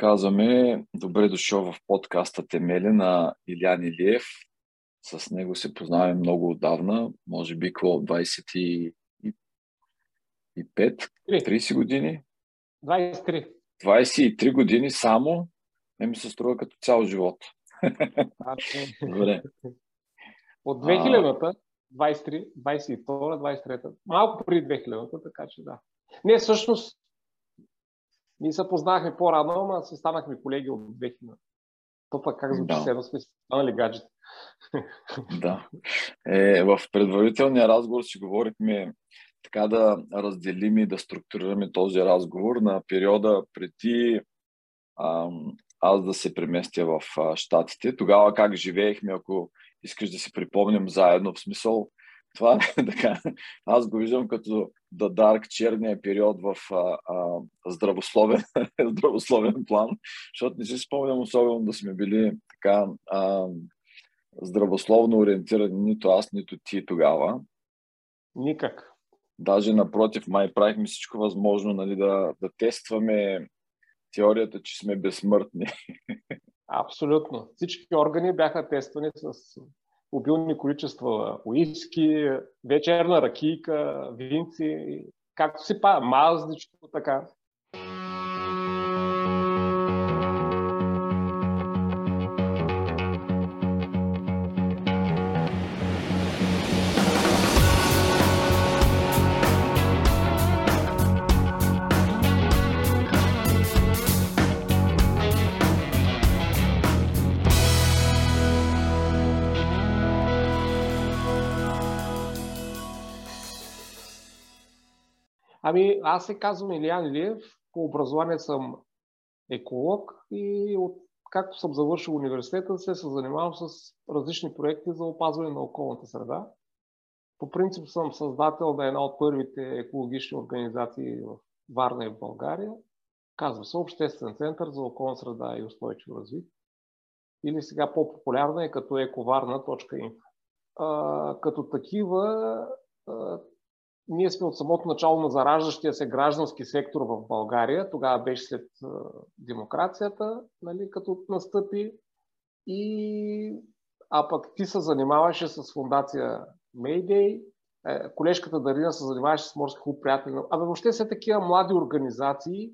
Казваме добре дошъл в подкаста Темели на Илян Илиев. С него се познаваме много отдавна, може би около 25, 30 години. 23. 23 години само, не ми се струва като цял живот. Добре. От 2000-та, 23, 22, 23-та, малко преди 2000-та, така че да. Не, всъщност, ние се познахме по-рано, ама се станахме колеги от 2000. То пък как звучи да. сме станали гаджета. Да. Е, в предварителния разговор си говорихме така да разделим и да структурираме този разговор на периода преди ам, аз да се преместя в а, Штатите. Тогава как живеехме, ако искаш да си припомним заедно, в смисъл това е така. Аз го виждам като да Dark черния период в а, а, здравословен, здравословен план, защото не си спомням особено да сме били така а, здравословно ориентирани нито аз, нито ти тогава. Никак. Даже напротив, май правихме всичко възможно нали, да, да тестваме теорията, че сме безсмъртни. Абсолютно. Всички органи бяха тествани с обилни количества уиски, вечерна ракийка, винци, както си па, мазничко, така. Ами, аз се казвам Илиян Илиев, по образование съм еколог и от както съм завършил университета, се занимавам с различни проекти за опазване на околната среда. По принцип съм създател на една от първите екологични организации в Варна и в България. Казва се Обществен център за околна среда и устойчиво развитие. Или сега по-популярна е като ековарна.info. като такива ние сме от самото начало на зараждащия се граждански сектор в България. Тогава беше след демокрацията, нали, като настъпи. И... А пък ти се занимаваше с фундация Mayday, е, колежката Дарина се занимаваше с морски клуб приятели. Абе, въобще са такива млади организации,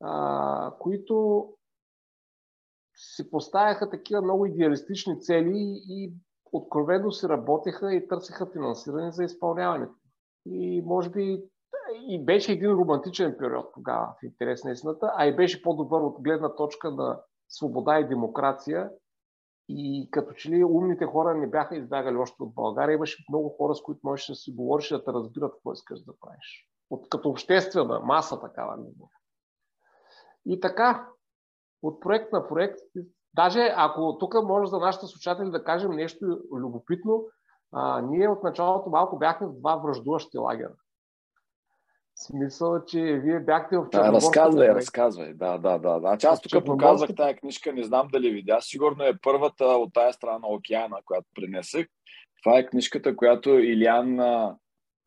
а, които си поставяха такива много идеалистични цели и откровено си работеха и търсиха финансиране за изпълняването. И може би и беше един романтичен период тогава, в интерес на истината, а и беше по-добър от гледна точка на свобода и демокрация. И като че ли умните хора не бяха избягали още от България, имаше много хора, с които можеш да си говориш да те разбират какво искаш да правиш. От, като обществена маса такава не И така, от проект на проект, даже ако тук може за нашите слушатели да кажем нещо любопитно, а, ние от началото малко бяхме в два връждуващи лагера. В смисъл, че вие бяхте в Да, разказвай, разказвай. Да, да, да. Значи аз тук показвах тази книжка, не знам дали видя. Сигурно е първата от тая страна на океана, която принесах. Това е книжката, която Илян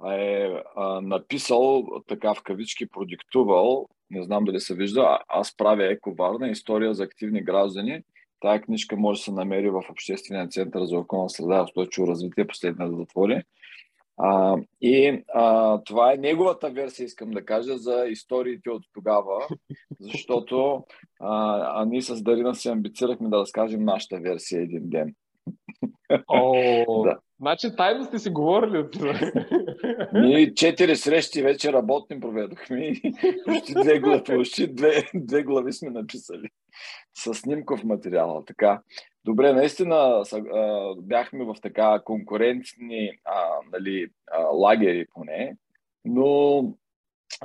е а, написал, така в кавички продиктувал, не знам дали се вижда, аз правя ековарна история за активни граждани Тая книжка може да се намери в Обществения център за околна среда и устойчиво развитие, последния да затвори. А, и а, това е неговата версия, искам да кажа, за историите от тогава, защото а, а ние с Дарина се амбицирахме да разкажем нашата версия един ден. О, да. Значи тайно сте си говорили. Ние четири срещи вече работни проведохме почти две почти две, две глави сме написали с снимков материал. Така. Добре, наистина бяхме в така конкурентни а, нали, лагери поне, но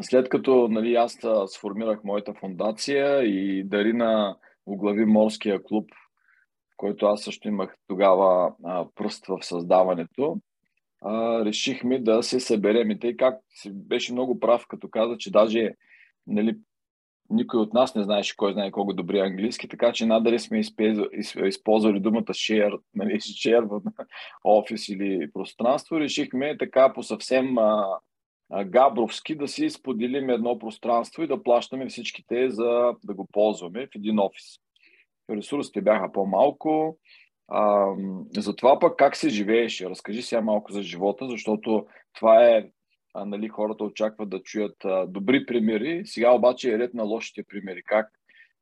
след като нали, аз сформирах моята фундация и Дарина оглави морския клуб който аз също имах тогава а, пръст в създаването, а, решихме да се съберем. И тъй как беше много прав, като каза, че даже нали, никой от нас не знаеше кой знае колко добри английски, така че надали сме използвали думата share, нали, share в офис или пространство. Решихме така по съвсем а, Габровски да си споделим едно пространство и да плащаме всичките за да го ползваме в един офис. Ресурсите бяха по-малко. А, затова пък как се живееше? Разкажи сега малко за живота, защото това е, а, нали, хората очакват да чуят а, добри примери. Сега обаче е ред на лошите примери. Как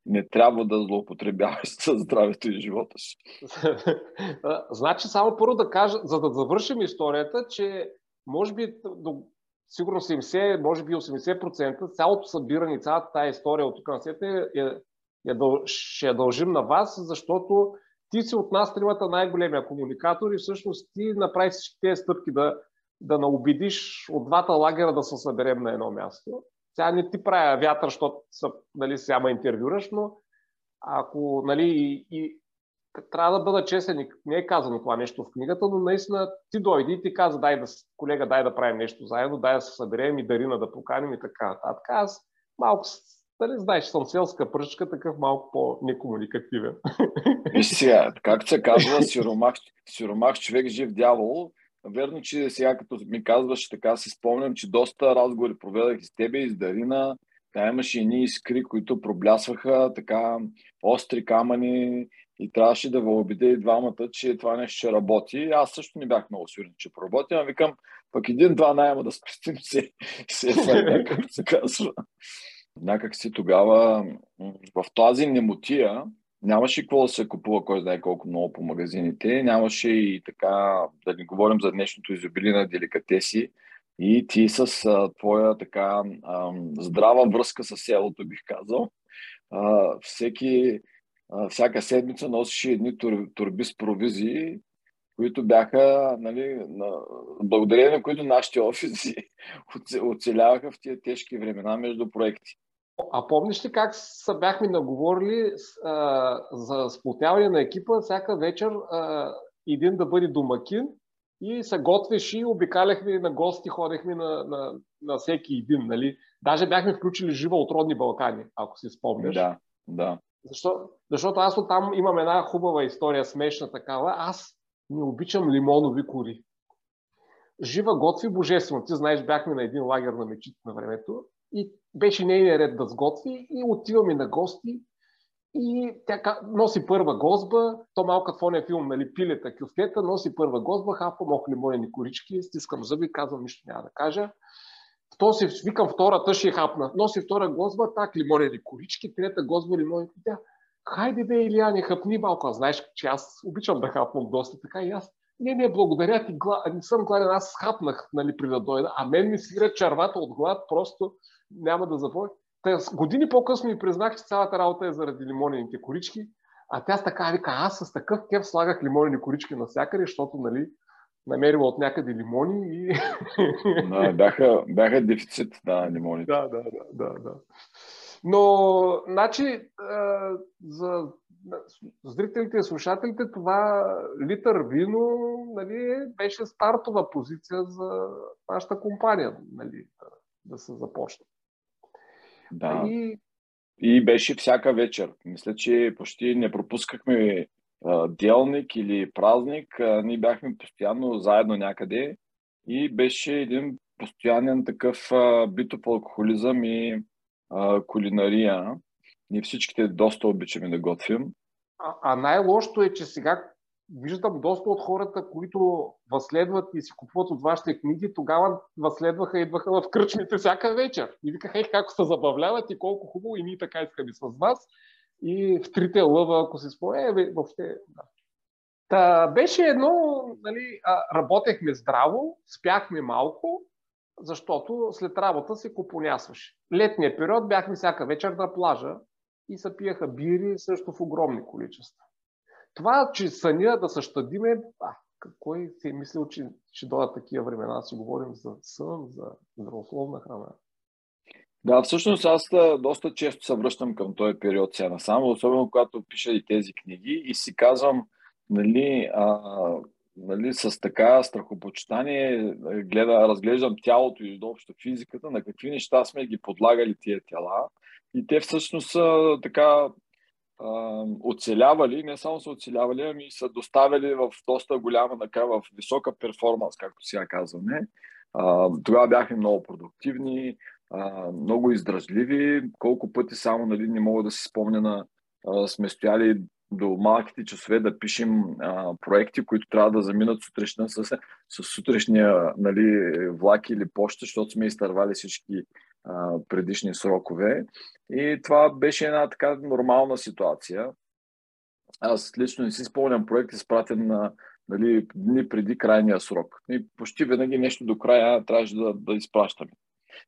не трябва да злоупотребяваш с здравето и живота си. значи, само първо да кажа, за да завършим историята, че може би до сигурно 70, може би 80% цялото събиране, цялата тази история от тук на света е, е, е, ще я дължим на вас, защото ти си от нас тримата най-големия комуникатор и всъщност ти направи всички тези стъпки да, да наубедиш от двата лагера да се съберем на едно място. Сега не ти правя вятър, защото нали, сега ме интервюраш, но ако нали, и, и трябва да бъда честен, не е казано това нещо в книгата, но наистина ти дойди и ти каза, дай да, колега, дай да правим нещо заедно, дай да се съберем и Дарина да поканим и така нататък. Аз малко, дали знаеш, съм селска пръчка, такъв малко по-некомуникативен. Виж сега, както се казва, сиромах, сиромах човек жив дявол, Верно, че сега като ми казваш, така си спомням, че доста разговори проведах и с тебе и с Дарина. Тя имаше едни искри, които проблясваха, така остри камъни и трябваше да въобиде и двамата, че това нещо ще работи. Аз също не бях много сигурен, че проработи, а викам, пък един-два найема да спестим се, се е както се казва. Някак си тогава в тази немотия, нямаше какво да се купува, кой знае колко много по магазините, нямаше и така, да не говорим за днешното изобилие на деликатеси, и ти с а, твоя така а, здрава връзка с селото, бих казал, а, всеки, а, всяка седмица носеше едни тур, турби с провизии, които бяха, нали, на, благодарение на които нашите офиси оцеляваха в тия тежки времена между проекти. А помниш ли как са бяхме наговорили а, за сплотяване на екипа всяка вечер а, един да бъде домакин и се готвеше и обикаляхме на гости, ходехме на, на, на всеки един. Нали? Даже бяхме включили жива от родни Балкани, ако си спомняш. Да, да. Защо? Защото аз от там имам една хубава история, смешна такава. Аз не обичам лимонови кори. Жива готви божествено. Ти знаеш, бяхме на един лагер на мечите на времето и беше нейният ред да сготви и отиваме на гости и тя носи първа гозба, то малко като ония филм, нали, пилета, кюфтета, носи първа гозба, хапа мох лимонени корички, стискам зъби, казвам нищо няма да кажа. То си викам втората, ще хапна. Носи втора гозба, так лимонени корички, трета гозба лимонени тя. Хайде бе, Илия, не хапни малко. Знаеш, че аз обичам да хапвам доста така и аз. Не, не, благодаря ти, гла... не съм гладен, аз хапнах, нали, при да дойда. А мен ми свира червата от глад, просто няма да запомня. Години по-късно ми признах, че цялата работа е заради лимонените корички, а тя с така вика, аз с такъв кеф слагах лимонени корички навсякъде, защото нали, намерила от някъде лимони и... Да, бяха, бяха дефицит, да, лимоните. Да, да, да, да, да. Но, значи, за зрителите и слушателите, това литър вино нали, беше стартова позиция за нашата компания нали, да, се започне. Да. И... и беше всяка вечер. Мисля, че почти не пропускахме а, делник или празник. А, ние бяхме постоянно заедно някъде и беше един постоянен такъв а, битов алкохолизъм и а, кулинария. Ние всичките доста обичаме да готвим. А, а най-лошото е, че сега виждам доста от хората, които възследват и си купуват от вашите книги, тогава възследваха, идваха в кръчмите всяка вечер. И викаха, ех, как се забавляват и колко хубаво и ние така искаме с вас. И в трите лъва, ако се спомня, е, въобще... Да. Та, беше едно, нали, работехме здраво, спяхме малко, защото след работа се купонясваше. Летния период бяхме всяка вечер на плажа и се пиеха бири също в огромни количества. Това, че съня да същадиме, а, кой си е мислил, че ще дойдат такива времена, си говорим за сън, за здравословна храна? Да, всъщност аз доста често се връщам към този период сега насам, особено когато пиша и тези книги и си казвам, нали, а, нали, с така страхопочитание гледа, разглеждам тялото и изобщо физиката, на какви неща сме ги подлагали тия тела. И те всъщност са така оцелявали, не само са оцелявали, ами са доставили в доста голяма, така в висока перформанс, както сега казваме, А, тогава бяхме много продуктивни, а, много издръжливи. Колко пъти само нали, не мога да си спомня на а, сме стояли до малките часове да пишем а, проекти, които трябва да заминат сутрешна с, с сутрешния нали, влак или почта, защото сме изтървали всички предишни срокове. И това беше една така нормална ситуация. Аз лично не си спомням проект, изпратен на нали, дни преди крайния срок. И почти винаги нещо до края трябваше да, да изпращаме.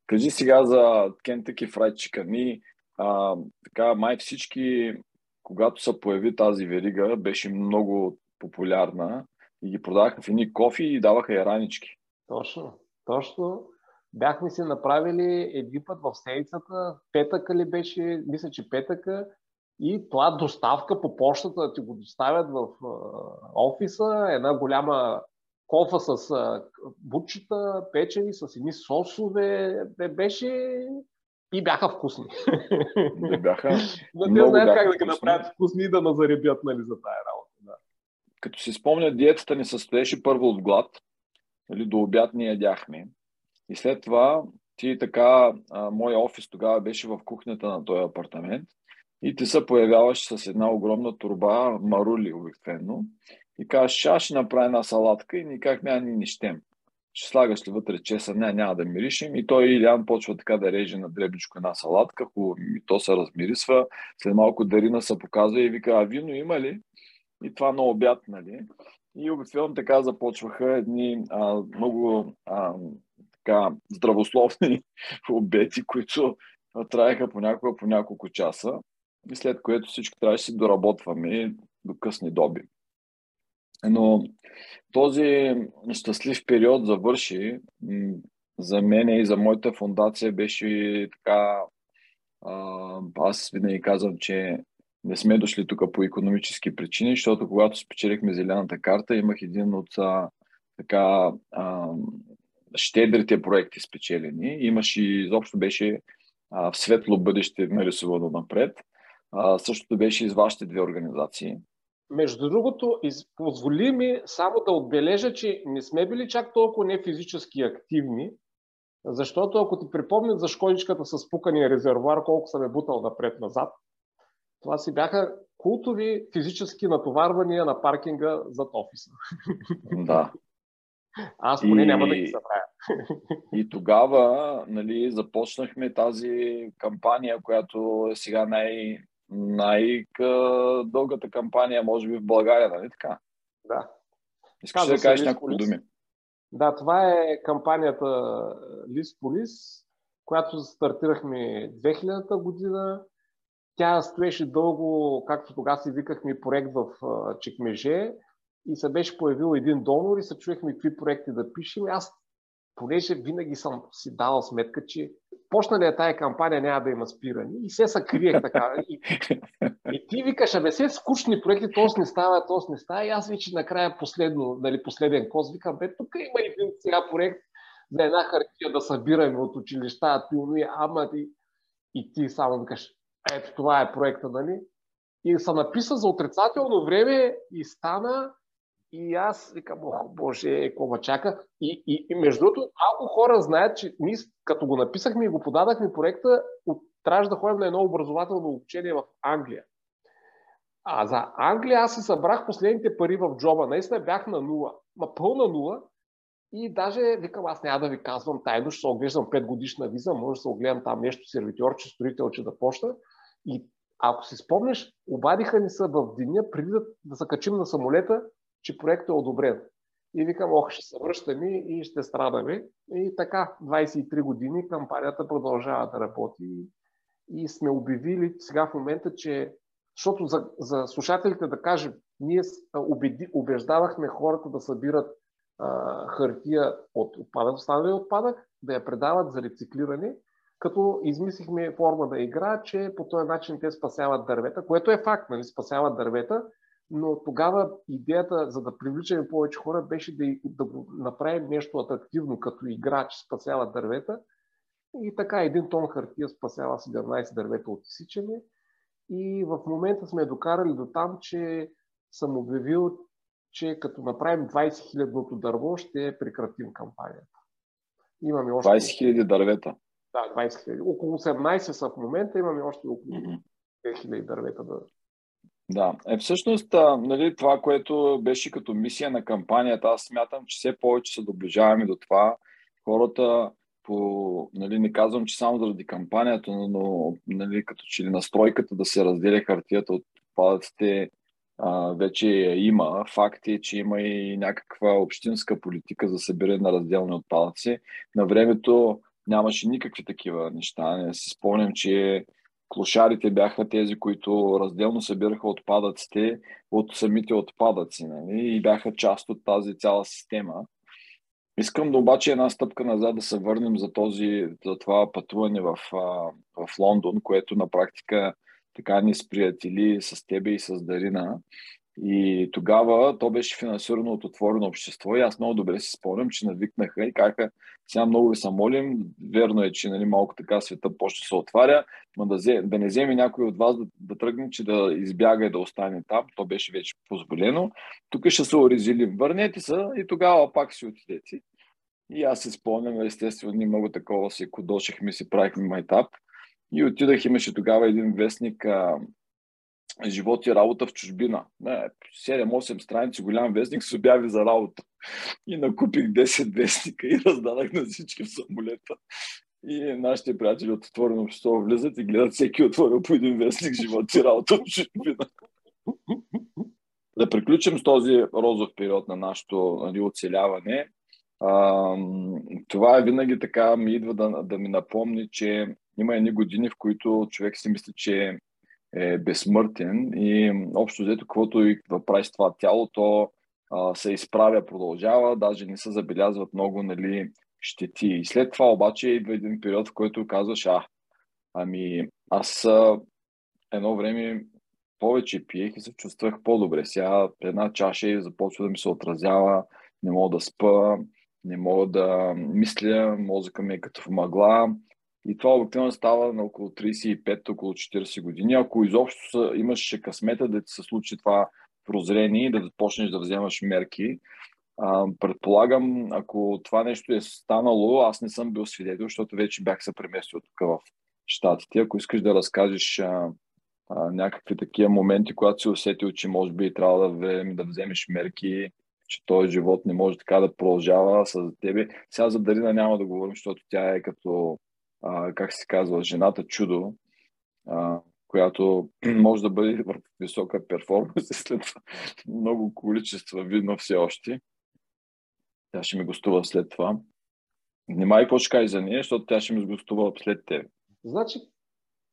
Кажи сега за Kentucky Fried Chicken. И, а, така, май всички, когато се появи тази верига, беше много популярна и ги продаваха в едни кофи и даваха и ранички. Точно, точно. Бяхме си направили един път в седмицата, петъка ли беше, мисля, че петъка, и това доставка по почтата да ти го доставят в офиса, една голяма кофа с бутчета, печени, с едни сосове, бе, беше и бяха вкусни. Не бяха. Но те знаят как да ги направят вкусни и да назаребят нали, за тая работа. Да. Като си спомня, диетата ни състоеше първо от глад. Нали, до обяд ни ядяхме. И след това ти така, а, моя офис тогава беше в кухнята на този апартамент и ти се появяваш с една огромна турба марули обикновено и казваш, аз ще направя една салатка и никак няма ни нищем. Ще слагаш ли вътре чеса, не, няма да миришем. И той Илян почва така да реже на дребничко една салатка, хубаво, и то се размирисва. След малко Дарина се показва и вика, а вино има ли? И това на обяд, нали? И обикновено така започваха едни а, много а, така, здравословни обети, които траеха понякога по няколко часа и след което всички трябваше да си доработваме до късни доби. Но този щастлив период завърши. За мен и за моята фундация беше така. Аз винаги казвам, че не сме дошли тук по економически причини, защото когато спечелихме зелената карта, имах един от така щедрите проекти спечелени. Имаш и изобщо беше а, в светло бъдеще нарисувано напред. А, същото беше и с вашите две организации. Между другото, позволи ми само да отбележа, че не сме били чак толкова не физически активни, защото ако ти припомнят за школичката с пукания резервуар, колко съм е бутал напред-назад, това си бяха култови физически натоварвания на паркинга зад офиса. Да. Аз поне и... няма да ги забравя. И тогава нали, започнахме тази кампания, която е сега най- най-дългата кампания, може би в България, нали така? Да. Искаш Казва да кажеш няколко думи? Да, това е кампанията Лис по Лис, която стартирахме 2000-та година. Тя стоеше дълго, както тогава си викахме, проект в Чекмеже и се беше появил един донор и се чуехме какви проекти да пишем. Аз понеже винаги съм си давал сметка, че почна ли е тая кампания, няма да има спирани. И се се криех така. И, и ти викаш, абе, се скучни проекти, то не става, то не става. И аз вече накрая последно, нали, последен коз, викам, бе, тук има един сега проект за една хартия да събираме от училища, пилно и ама и, и ти само викаш, ето това е проекта, нали? И се написа за отрицателно време и стана и аз викам, ох, боже, какво чака. И, и, и между другото, малко хора знаят, че ние като го написахме и го подадахме проекта, от, трябваше да ходим на едно образователно обучение в Англия. А за Англия аз си събрах последните пари в джоба. Наистина бях на нула. Ма пълна нула. И даже викам, аз няма да ви казвам тайно, ще се оглеждам 5 годишна виза, може да се огледам там нещо сервитьорче, строителче да почта. И ако си спомнеш, обадиха ни са в деня, преди да, да се качим на самолета, че проектът е одобрен. И викам, ох, ще се връщаме и ще страдаме. И така, 23 години кампанията продължава да работи. И сме обявили сега в момента, че, защото за, за слушателите да кажем, ние убеди, убеждавахме хората да събират а, хартия от отпадък, останали отпадък, да я предават за рециклиране, като измислихме форма да игра, че по този начин те спасяват дървета, което е факт, нали, спасяват дървета, но тогава идеята, за да привличаме повече хора, беше да, да го направим нещо атрактивно, като игра, че спасява дървета. И така, един тон хартия спасява 17 дървета от изсичане. И в момента сме докарали до там, че съм обявил, че като направим 20 000 дърво, ще прекратим кампанията. Имаме още... 20 хиляди дървета. Да, 20 хиляди. Около 18 са в момента, имаме още около 2 хиляди дървета да... Да, е всъщност нали, това, което беше като мисия на кампанията, аз смятам, че все повече се доближаваме до това. Хората по, нали, не казвам, че само заради кампанията, но, но нали, като че ли настройката да се разделя хартията от отпадъците а, вече има. Факт е, че има и някаква общинска политика за събиране на разделни отпадъци. На времето нямаше никакви такива неща. Не си спомням, че клошарите бяха тези, които разделно събираха отпадъците от самите отпадъци нали? и бяха част от тази цяла система. Искам да обаче една стъпка назад да се върнем за, този, за това пътуване в, в Лондон, което на практика така ни сприятели с тебе и с Дарина. И тогава то беше финансирано от отворено общество и аз много добре си спомням, че навикнаха и казаха, сега много ви се молим, верно е, че нали, малко така света почне се отваря, но да, взе, да не вземе някой от вас да, да тръгне, че да избяга и да остане там, то беше вече позволено. Тук ще се орезилим, върнете се и тогава пак си отидете. И аз си спомням, естествено, ние много такова си кодошехме, си правихме майтап. И отидах, имаше тогава един вестник Живот и работа в чужбина. 7-8 страници голям вестник с обяви за работа. И накупих 10 вестника и раздадах на всички в самолета. И нашите приятели от отворено общество влизат и гледат всеки отворил по един вестник живот и работа в чужбина. Да приключим с този розов период на нашето нали, оцеляване. А, това е винаги така ми идва да, да ми напомни, че има едни години, в които човек си мисли, че е безсмъртен и общо взето, каквото и да прави с това тяло, то а, се изправя, продължава, даже не се забелязват много нали, щети. И след това обаче идва един период, в който казваш, а, ами аз а, едно време повече пиех и се чувствах по-добре. Сега една чаша и започва да ми се отразява, не мога да спа, не мога да мисля, мозъка ми е като в мъгла. И това обикновено става на около 35, около 40 години. Ако изобщо имаш късмета да ти се случи това прозрение и да почнеш да вземаш мерки, а, предполагам, ако това нещо е станало, аз не съм бил свидетел, защото вече бях се преместил тук в Штатите. Ако искаш да разкажеш а, а, някакви такива моменти, когато си усетил, че може би трябва да, да вземеш мерки, че този живот не може така да продължава с тебе. Сега за Дарина няма да говорим, защото тя е като, а, как се казва, жената чудо, а, която може да бъде в висока перформанс след много количества видно все още. Тя ще ми гостува след това. Внимай какво ще кажеш за нея, защото тя ще ми гостува след теб. Значи,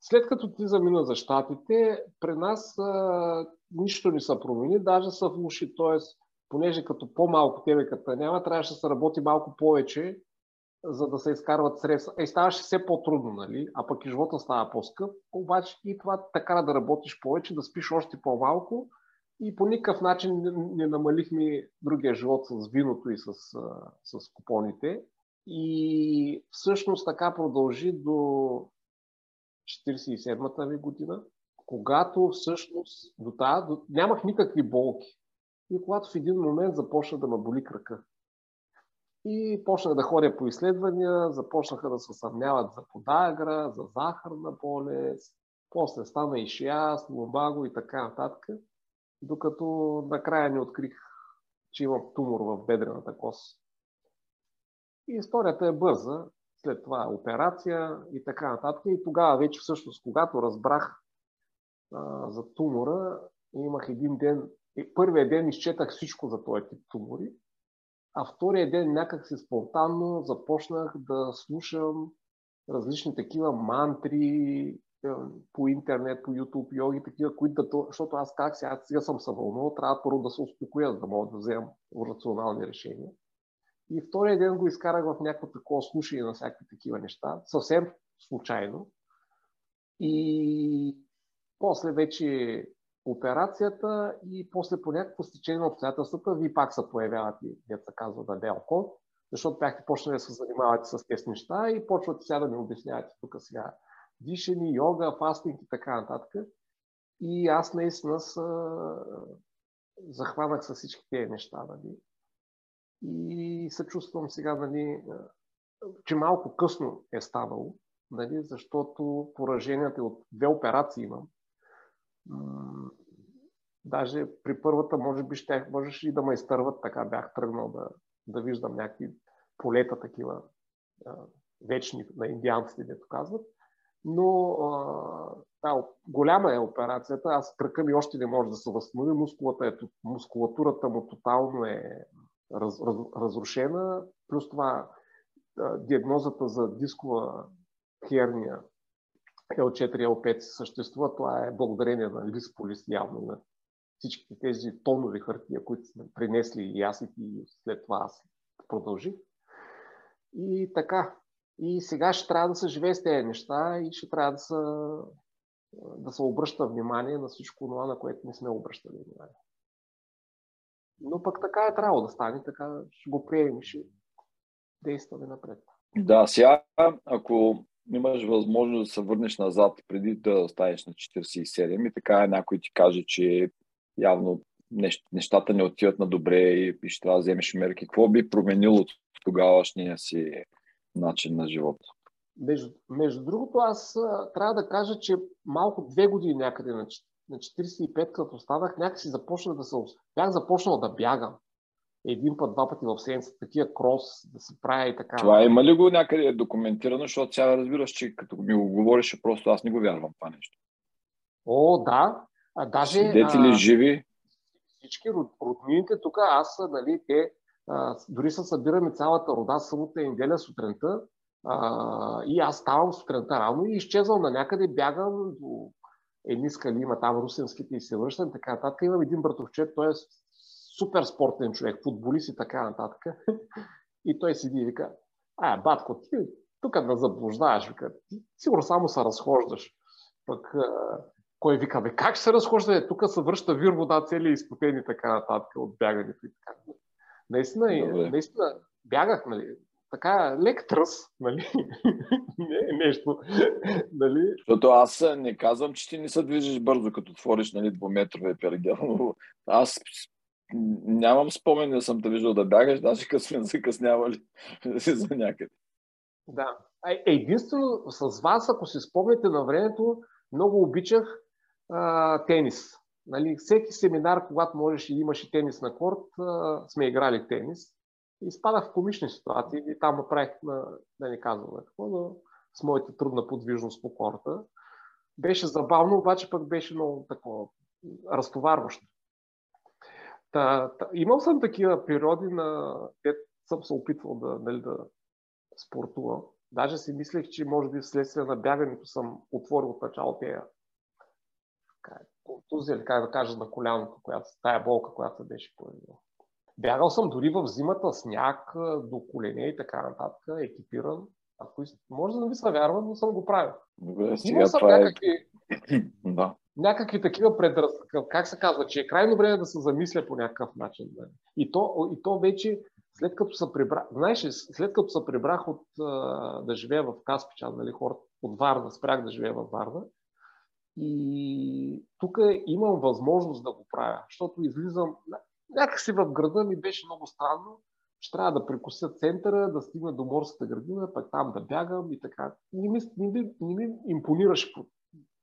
след като ти замина за щатите, при нас а, нищо не се промени, даже са влуши. Тоест, понеже като по-малко ТВК-та няма, трябваше да се работи малко повече, за да се изкарват средства. Е, ставаше все по-трудно, нали? А пък и живота става по-скъп. Обаче и това така да работиш повече, да спиш още по-малко. И по никакъв начин не намалихме другия живот с виното и с, с купоните. И всъщност така продължи до 47-та ми година, когато всъщност до тази, нямах никакви болки. И когато в един момент започна да ме боли крака. И почнах да ходя по изследвания, започнаха да се съмняват за подагра, за захарна болест, после стана и шиаз, ломбаго и така нататък, докато накрая не открих, че имам тумор в бедрената кост. И историята е бърза, след това операция и така нататък. И тогава вече всъщност, когато разбрах а, за тумора, имах един ден и първия ден изчетах всичко за този тип тумори, а втория ден някак си спонтанно започнах да слушам различни такива мантри е, по интернет, по YouTube, йоги, такива, които да... Защото аз как сега, сега съм се трябва първо да се успокоя, за да мога да вземам рационални решения. И втория ден го изкарах в някакво такова слушане на всякакви такива неща, съвсем случайно. И после вече операцията и после по някакво стечение на обстоятелствата ви пак се появяват и, деца казва, да делко, защото бяхте почнали да се занимавате с тези неща и почвате сега да ми обяснявате тук сега дишани, йога, фастинг и така нататък. И аз наистина с, захванах с всички тези неща. Нали. И се чувствам сега нали, че малко късно е станало, нали, защото пораженията от две операции имам. Даже при първата, може би, ще, можеш и да ме изтърват, така бях тръгнал да, да виждам някакви полета такива вечни на индианците, дето казват. Но да, голяма е операцията. Аз кръка ми още не може да се възстанови. Мускулата е, мускулатурата му тотално е раз, раз, разрушена. Плюс това диагнозата за дискова херния L4, L5 съществува. Това е благодарение на Лисполис явно на всички тези тонови хартия, които сме принесли и аз и след това аз продължих. И така. И сега ще трябва да се живее с тези неща и ще трябва да се, да се обръща внимание на всичко това, на което не сме обръщали внимание. Но пък така е трябвало да стане, така ще го приемем и ще действаме напред. Да, сега, ако имаш възможност да се върнеш назад преди да станеш на 47 и така някой ти каже, че явно нещата не отиват на добре и ще трябва да вземеш мерки. Какво би променило от тогавашния си начин на живот? Между, между другото, аз трябва да кажа, че малко две години някъде на, на 45, като станах, някакси започнах да се... Бях започнал да бягам. Един път, два пъти в седмица, такива крос, да се прави и така. Това има ли го някъде документирано, защото сега разбираш, че като ми го говориш, просто аз не го вярвам това нещо. О, да. А, даже, Свидетели а, живи? Всички роднините тук, аз, нали, те, а, дори са събираме цялата рода събота и неделя сутринта а, и аз ставам сутринта рано и изчезвам на някъде, бягам до едни скали, има там русинските и се връщам, така нататък. Имам един братовчет, той е супер спортен човек, футболист и така нататък. И той седи и вика, а, батко, ти тук да заблуждаваш, вика, ти сигурно само се разхождаш. Пък кой вика, бе, как ще се разхожда? Тук се връща вир вода, цели изпотени и така нататък от бягането и така. Наистина, Добре. наистина бягах, нали, така лек тръс, нали? не е нещо, нали? Защото аз не казвам, че ти не се движиш бързо, като отвориш, нали, двуметрове пергел, но аз нямам спомен да съм те виждал да бягаш, даже като сме закъснявали за някъде. Да. Единствено с вас, ако си спомняте на времето, много обичах а, тенис. Нали, всеки семинар, когато можеш и имаш и тенис на корт, а, сме играли тенис. И спадах в комични ситуации и там направих, на, да не казвам какво, но с моята трудна подвижност по корта. Беше забавно, обаче пък беше много такова разтоварващо. Та, та, имал съм такива периоди, на те съм се опитвал да, нали, да спортувам. Даже си мислех, че може би вследствие на бягането съм отворил от начало тези контузия, или как да кажа, на коляното, която, тая болка, която се беше появила. Бягал съм дори в зимата, сняг, до колене и така нататък, екипиран. Ако може да не ви се вярва, но съм го правил. Добре, сега съм това е- някакви, е... да. Някакви такива предразсъдъци. Как се казва, че е крайно време да се замисля по някакъв начин. Да. И, то, и то вече след като се прибрах, знаеш, след като се прибрах от, да живея в Каспичан, нали, хората от Варна, спрях да живея в Варна, и тук имам възможност да го правя, защото излизам, някакси в града ми беше много странно, ще трябва да прекуся центъра, да стигна до морската градина, пък там да бягам и така. Не ми, не ми, не ми импонираше по,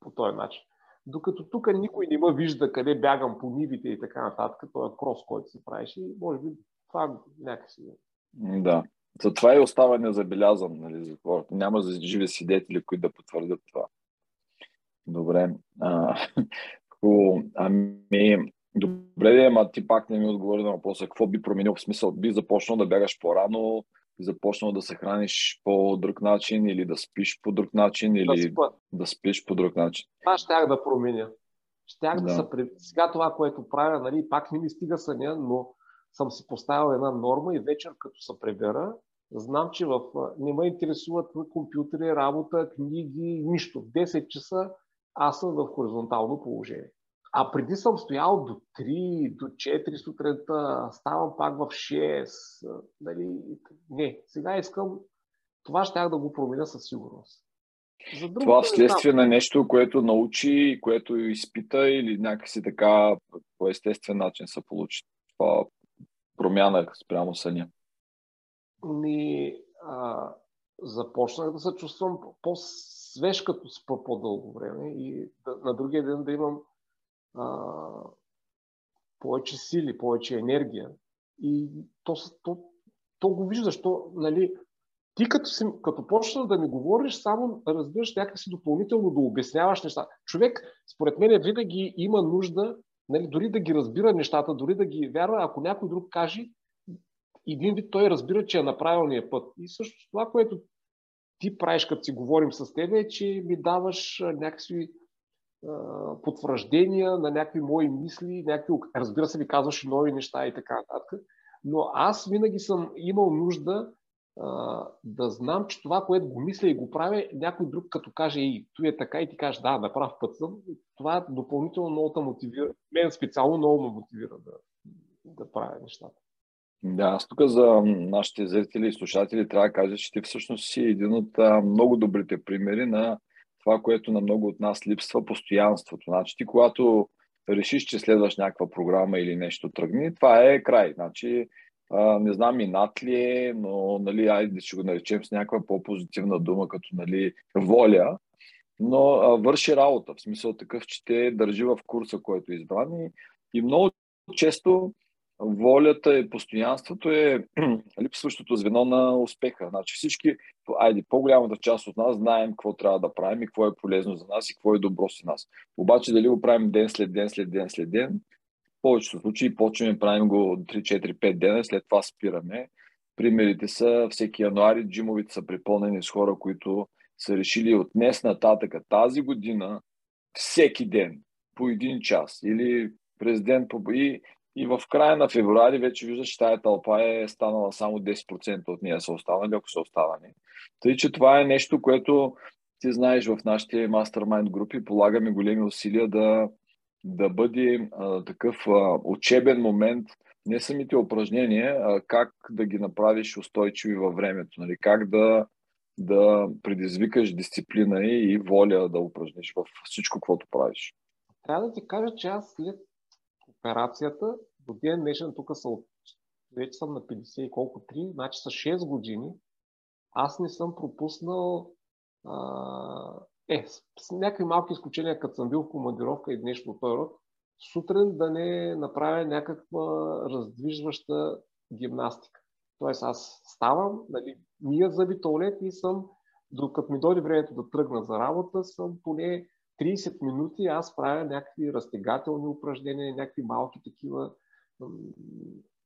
по този начин. Докато тук никой не ме вижда къде бягам по нивите и така нататък, този крос, който се правеше, може би това някакси. Да. Затова и остава незабелязан нали, за хората. Няма за живи свидетели, които да потвърдят това. Добре. А, ами, добре, ама ти пак не ми отговори на въпроса. Какво би променил в смисъл? Би започнал да бягаш по-рано, започнал да се храниш по друг начин или да спиш по друг начин или да, да спиш по друг начин? Това щях да променя. Щях да, да се... Сега това, което правя, нали, пак не ми стига съня, но съм си поставил една норма и вечер, като се пребера, знам, че в... не ме интересуват компютри, работа, книги, нищо. В 10 часа аз съм в хоризонтално положение. А преди съм стоял до 3, до 4 сутринта, ставам пак в 6. Нали? Не, сега искам, това ще да го променя със сигурност. За друго, това вследствие на нещо, което научи, което изпита или някакси така по естествен начин се получи. Това промяна спрямо съня. Ми, а, започнах да се чувствам по-свеж като спа по-дълго време и да, на другия ден да имам а, повече сили, повече енергия. И то, то, то го виждаш. То, нали, ти като, си, като почна да ми говориш, само разбираш някакси допълнително да обясняваш неща. Човек, според мен, винаги има нужда, нали, дори да ги разбира нещата, дори да ги вярва, ако някой друг каже, един вид той разбира, че е на правилния път. И също това, което ти правиш, като си говорим с теб, е, че ми даваш някакви потвърждения на някакви мои мисли, някакви, разбира се, ви казваш и нови неща и така нататък. Но аз винаги съм имал нужда да знам, че това, което го мисля и го правя, някой друг като каже, и той е така и ти каже, да, на прав път съм. Това допълнително много те мотивира. Мен специално много ме мотивира да, да правя нещата. Да, аз тук за нашите зрители и слушатели трябва да кажа, че ти всъщност си един от много добрите примери на това, което на много от нас липсва, постоянството. Значи ти когато решиш, че следваш някаква програма или нещо тръгни, това е край. Значи, не знам и над ли е, но нали, айде ще го наречем с някаква по-позитивна дума, като нали, воля, но а, върши работа, в смисъл такъв, че те държи в курса, който е избран и много често волята и постоянството е липсващото звено на успеха. Значи всички, айде, по-голямата част от нас знаем какво трябва да правим и какво е полезно за нас и какво е добро за нас. Обаче дали го правим ден след ден, след ден, след ден, в повечето случаи почваме, правим го 3-4-5 дена, след това спираме. Примерите са всеки януари джимовите са припълнени с хора, които са решили от днес нататък тази година всеки ден по един час или през ден по... И и в края на февруари вече виждаш, че тази тълпа е станала само 10% от нея са останали, ако са останали. Тъй, че това е нещо, което ти знаеш в нашите мастермайнд групи, полагаме големи усилия да, да бъде а, такъв а, учебен момент, не самите упражнения, а как да ги направиш устойчиви във времето, нали? как да, да предизвикаш дисциплина и воля да упражниш в всичко, което правиш. Трябва да ти кажа, че аз след операцията. До ден днешен тук са от... вече съм на 50 и колко 3, значи са 6 години. Аз не съм пропуснал а... е, с някакви малки изключения, като съм бил в командировка и нещо от род, сутрин да не направя някаква раздвижваща гимнастика. Тоест аз ставам, нали, мия зъби туалет и съм, докато ми дойде времето да тръгна за работа, съм поне 30 минути аз правя някакви разтегателни упражнения, някакви малки такива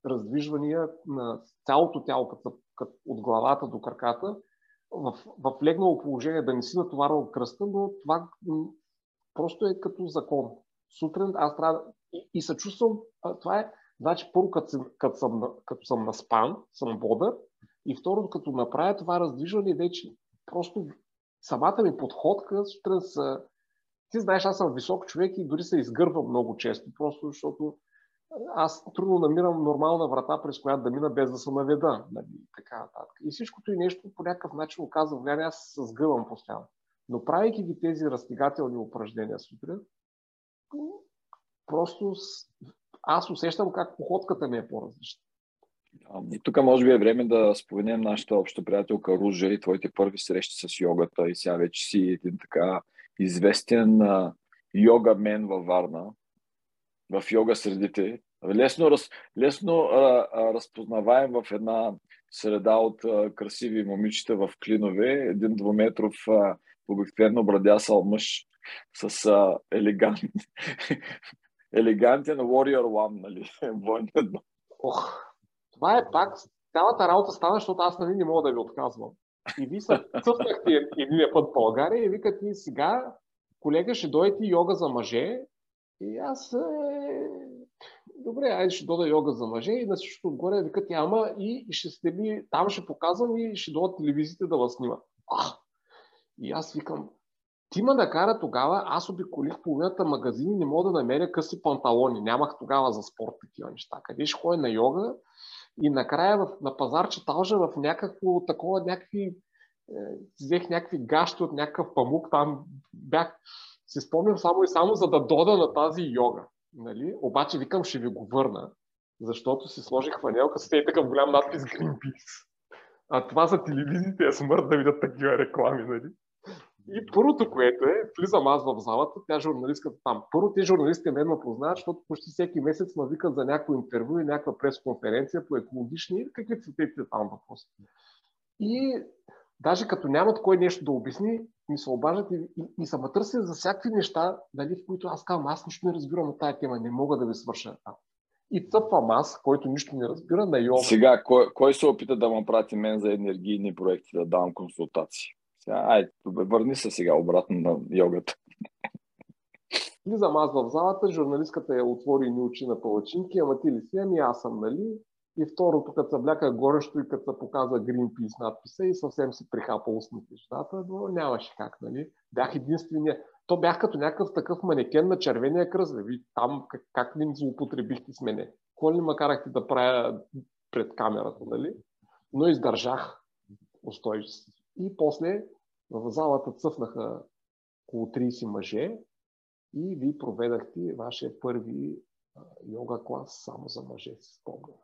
раздвижвания на цялото тяло, като, като от главата до краката, в, в легнало положение да не си натоварвам от кръста, но това просто е като закон. Сутрин аз трябва и, и се чувствам, това е, значи първо като, съм, като, съм, като съм наспан, съм бодър, и второ, като направя това раздвижване, вече просто самата ми подходка сутрин са ти знаеш, аз съм висок човек и дори се изгървам много често, просто защото аз трудно намирам нормална врата, през която да мина без да се наведа. Нали, така нататък. И всичкото и нещо по някакъв начин оказва влияние, аз се сгъвам постоянно. Но правейки ги тези разтегателни упражнения сутрин, просто аз усещам как походката ми е по-различна. И тук може би е време да споменем нашата обща приятелка Ружа и твоите първи срещи с йогата и сега вече си един така известен а, йога мен във Варна, в йога средите. Лесно, раз, лесно а, а, разпознаваем в една среда от а, красиви момичета в клинове, един двуметров а, обикновено брадясал мъж с а, елегант, елегантен Warrior One, нали? Ох, това е пак, цялата работа стана, защото аз нали не мога да ви отказвам. И ви се цъфнахте един път в България и викате и сега, колега, ще дойдете йога за мъже. И аз е... Добре, айде ще дойда йога за мъже и на всичко отгоре викат ама и ще сте ми, там ще показвам и ще дойдат телевизиите да вас снимат. И аз викам, ти ма накара тогава, аз обиколих половината магазини, не мога да намеря къси панталони. Нямах тогава за спорт такива неща. Къде ще ходя на йога? И накрая в, на пазар читалжа в някакво такова, някакви, е, взех някакви гащи от някакъв памук, там бях, си спомням само и само за да дода на тази йога. Нали? Обаче викам, ще ви го върна, защото си сложих фанелка с такъв голям надпис Greenpeace. А това за телевизиите е смърт да видят такива реклами, нали? И първото, което е, влизам аз в залата, тя журналистката там. Първо, те журналистите мен ме познават, защото почти всеки месец ме викат за някакво интервю и някаква пресконференция по екологични, какви са тези там въпроси. И даже като нямат кой нещо да обясни, ми се обаждат и, и, и са търсят за всякакви неща, нали, в които аз казвам, аз нищо не разбирам от тази тема, не мога да ви свърша там. И цъпвам аз, който нищо не разбира, на йога. Сега, кой, кой се опита да ме прати мен за енергийни проекти, да давам консултации? Сега, ай, върни се сега обратно на йогата. Влизам аз в залата, журналистката я отвори ни очи на палачинки, ама ти ли си? Ами аз съм, нали? И второто, като се бляка горещо и като се показа Greenpeace надписа и съвсем си прихапа устните нещата, но нямаше как, нали? Бях единствения. То бях като някакъв такъв манекен на червения кръст. Ви там как, как ли злоупотребихте с мене? Какво ли ме да правя пред камерата, нали? Но издържах устойчиво. И после в залата цъфнаха около 30 мъже и ви проведахте вашия първи йога клас само за мъже, си спомням.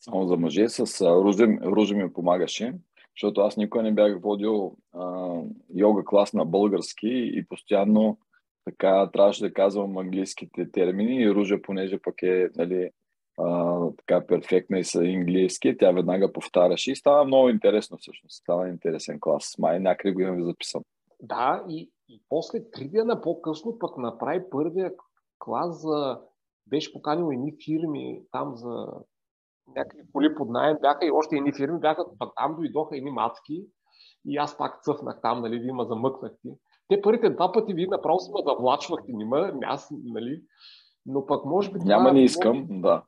Само за мъже, с Ружи, Ружи ми помагаше, защото аз никога не бях водил а, йога клас на български и постоянно така трябваше да казвам английските термини и Ружа, понеже пък е нали, а, така перфектна и са английски, тя веднага повтаряше и става много интересно всъщност. Става интересен клас. Май някъде го имам записан. Да, и, и после три дена по-късно пък направи първия клас за... Беше поканил едни фирми там за някакви коли под найем, бяха и още едни фирми, бяха, пък там дойдоха едни мацки и аз пак цъфнах там, нали, вие ме замъкнахте. Те първите два пъти вие направо си ме завлачвахте, нима, аз, нали, но пък може би... Няма не искам, да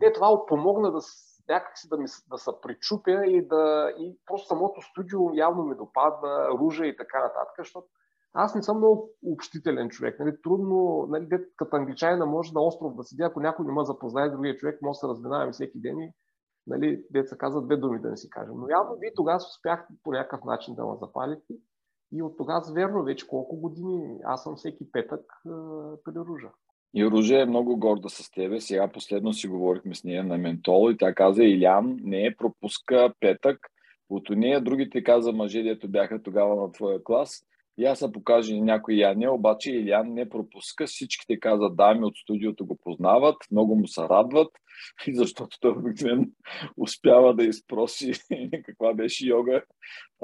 те това помогна да някакси да, ми, да се причупя и да и просто самото студио явно ми допадна, ружа и така нататък, защото аз не съм много общителен човек. Нали, трудно, нали, като англичанина може на остров да седи, ако някой не ме запознае другия човек, може да се разминаваме всеки ден и нали, деца казват две думи да не си кажем. Но явно вие тогава успяхте по някакъв начин да ме запалите. И от тогава, верно, вече колко години аз съм всеки петък е, при Ружа. И Руже е много горда с тебе. Сега последно си говорихме с нея на ментол и тя каза, Илян не е пропуска петък. От нея другите каза мъже, дето бяха тогава на твоя клас. И аз се покажа някой Яня, обаче Илян не пропуска. Всичките каза дами от студиото го познават, много му се радват, и защото той обикновено успява да изпроси каква беше йога.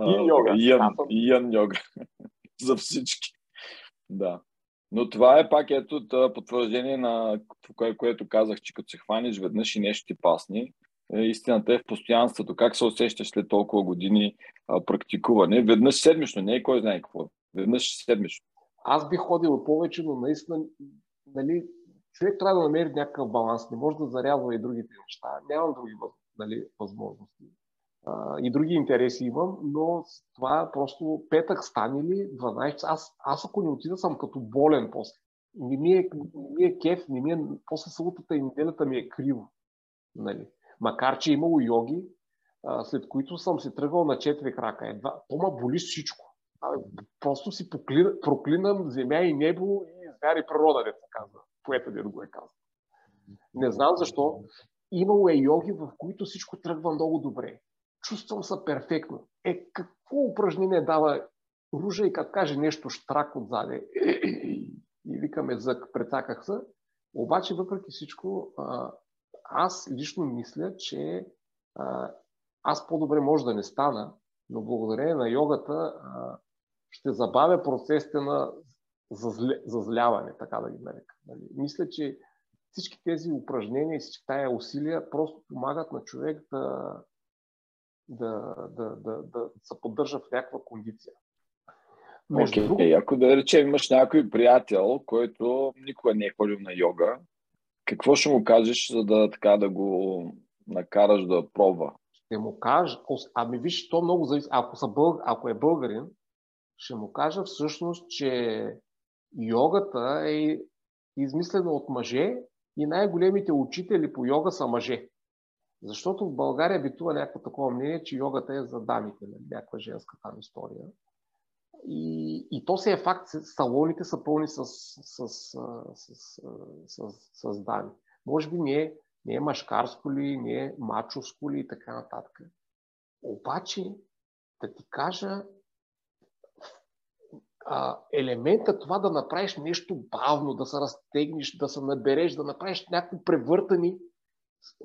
И йога. Ян, ян йога. За всички. Да. Но това е пак ето потвърждение на кое, което казах, че като се хванеш веднъж и нещо ти пасни, е, истината е в постоянството. Как се усещаш след толкова години а, практикуване? Веднъж седмично, не е кой знае какво. Веднъж седмично. Аз бих ходил повече, но наистина, нали, човек трябва да намери някакъв баланс. Не може да зарязва и другите неща. Нямам други нали, възможности и други интереси имам, но това просто петък стане ли 12 аз, аз ако не отида съм като болен после. Не ми е, не ми е кеф, не ми е, после съботата и неделята ми е криво. Нали. Макар, че е имало йоги, а, след които съм се тръгвал на четири крака. Едва, то боли всичко. А, просто си поклина, проклинам земя и небо и звяр и природа, деца казва. Поета да го е казал. Не знам защо. Имало е йоги, в които всичко тръгва много добре чувствам се перфектно. Е, какво упражнение дава Ружа и като каже нещо штрак отзаде и викаме зък, прецаках се. Обаче, въпреки всичко, аз лично мисля, че аз по-добре може да не стана, но благодарение на йогата ще забавя процесите на зазляване, така да ги нарека. Нали? Мисля, че всички тези упражнения и всички тая усилия просто помагат на човек да, да, да, да, да се поддържа в някаква кондиция. Между okay. друг... Ако да речем имаш някой приятел, който никога не е ходил на йога, какво ще му кажеш, за да така да го накараш да пробва? Ще му кажа, ами виж, то много зависи. Ако, са бълг... ако е българин, ще му кажа всъщност, че йогата е измислена от мъже и най-големите учители по йога са мъже. Защото в България битува някакво такова мнение, че йогата е за дамите, нали, някаква женска там история. И, и то се е факт, салоните са пълни с, с, с, с, с, с, с дами. Може би не е, не е машкарско ли, не е мачовско ли и така нататък. Обаче, да ти кажа, а, елемента това да направиш нещо бавно, да се разтегнеш, да се набереш, да направиш някакво превъртани,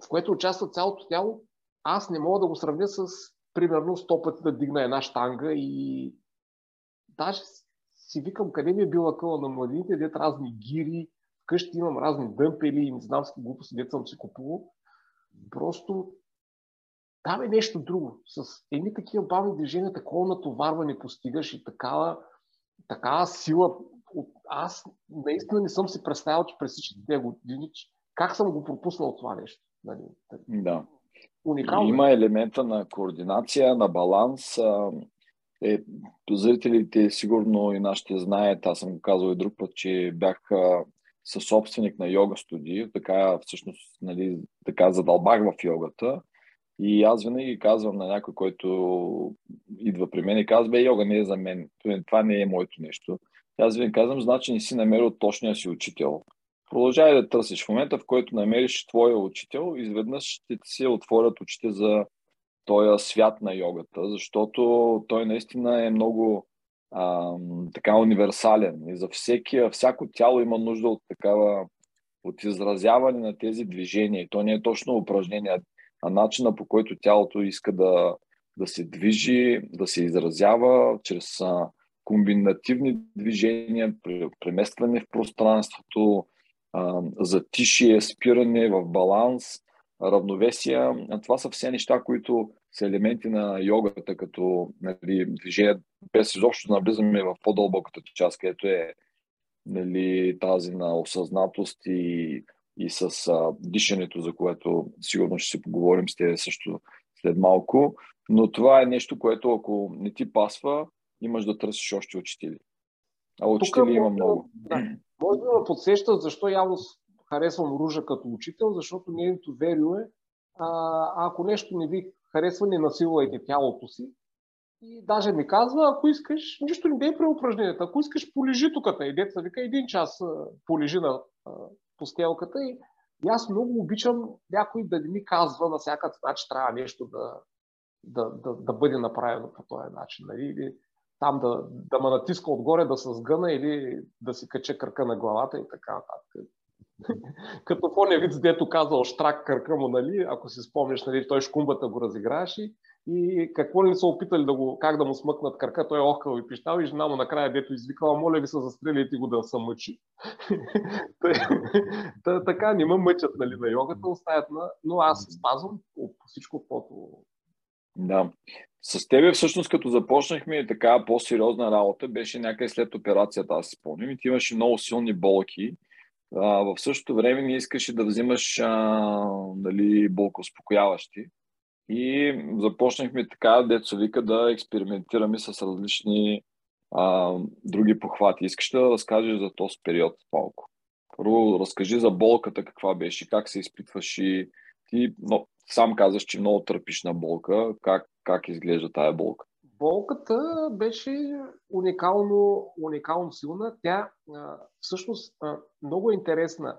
в което участва цялото тяло, аз не мога да го сравня с примерно 100 пъти да дигна една штанга и даже си викам къде ми е била къла на младините, дет разни гири, вкъщи имам разни дъмпели и не знам с глупости, дет съм си купувал. Просто там е нещо друго. С едни такива бавни движения, такова натоварване постигаш и такава, такава сила. Аз наистина не съм си представил, че през всичките тези години, как съм го пропуснал това нещо. Нали? Да. Уникално. Има елемента на координация, на баланс. Е, зрителите сигурно и нашите знаят, аз съм го казал и друг път, че бях със собственик на йога студии, така всъщност нали, така задълбах в йогата. И аз винаги казвам на някой, който идва при мен и казва, бе, йога не е за мен, това не е моето нещо. Аз винаги казвам, значи не си намерил точния си учител. Продължавай да търсиш. В момента, в който намериш твоя учител, изведнъж ще ти се отворят очите за този свят на йогата, защото той наистина е много а, така универсален и за всеки, всяко тяло има нужда от такава от изразяване на тези движения. То не е точно упражнение, а начина по който тялото иска да, да се движи, да се изразява чрез комбинативни движения, преместване в пространството, затишие, спиране в баланс, равновесие. Това са все неща, които са елементи на йогата, като нали, движение, без изобщо навлизаме в по-дълбоката част, където е нали, тази на осъзнатост и, и с а, дишането, за което сигурно ще си поговорим с те също след малко. Но това е нещо, което ако не ти пасва, имаш да търсиш още учители. А учители Тук, има много. Да. Може да ме подсеща защо явно харесвам Ружа като учител, защото нейното верио е, а, ако нещо не ви харесва, не насилвайте тялото си. И даже ми казва, ако искаш, нищо не бе при упражненията, ако искаш, полежи тук. И деца вика, един час полежи на постелката. И, и аз много обичам някой да ми казва на всяка цена, че трябва нещо да, да, да, да бъде направено по този начин. Нали? Там да, да ме натиска отгоре, да се сгъна или да си кача кръка на главата и така нататък. Като ония вид, дето казал штрак кръка му, нали, ако си спомняш, нали, той шкумбата го разиграваше и какво ли не са опитали да го, как да му смъкнат кръка, той е охкал и пищал и жена му накрая, дето извикала, моля ви се, застрелите го да се мъчи. така не ме мъчат нали, на йогата, оставят на... Но аз спазвам всичко, което да. С тебе всъщност като започнахме така по-сериозна работа, беше някъде след операцията, аз спомням, и ти имаше много силни болки. А, в същото време не искаше да взимаш а, нали, болкоуспокояващи. И започнахме така, деца вика, да експериментираме с различни а, други похвати. Искаш да разкажеш за този период малко? Първо разкажи за болката, каква беше, как се изпитваш и ти но, сам казваш, че много търпиш на болка. Как, как изглежда тая болка? Болката беше уникално, уникално силна. Тя всъщност много е интересна.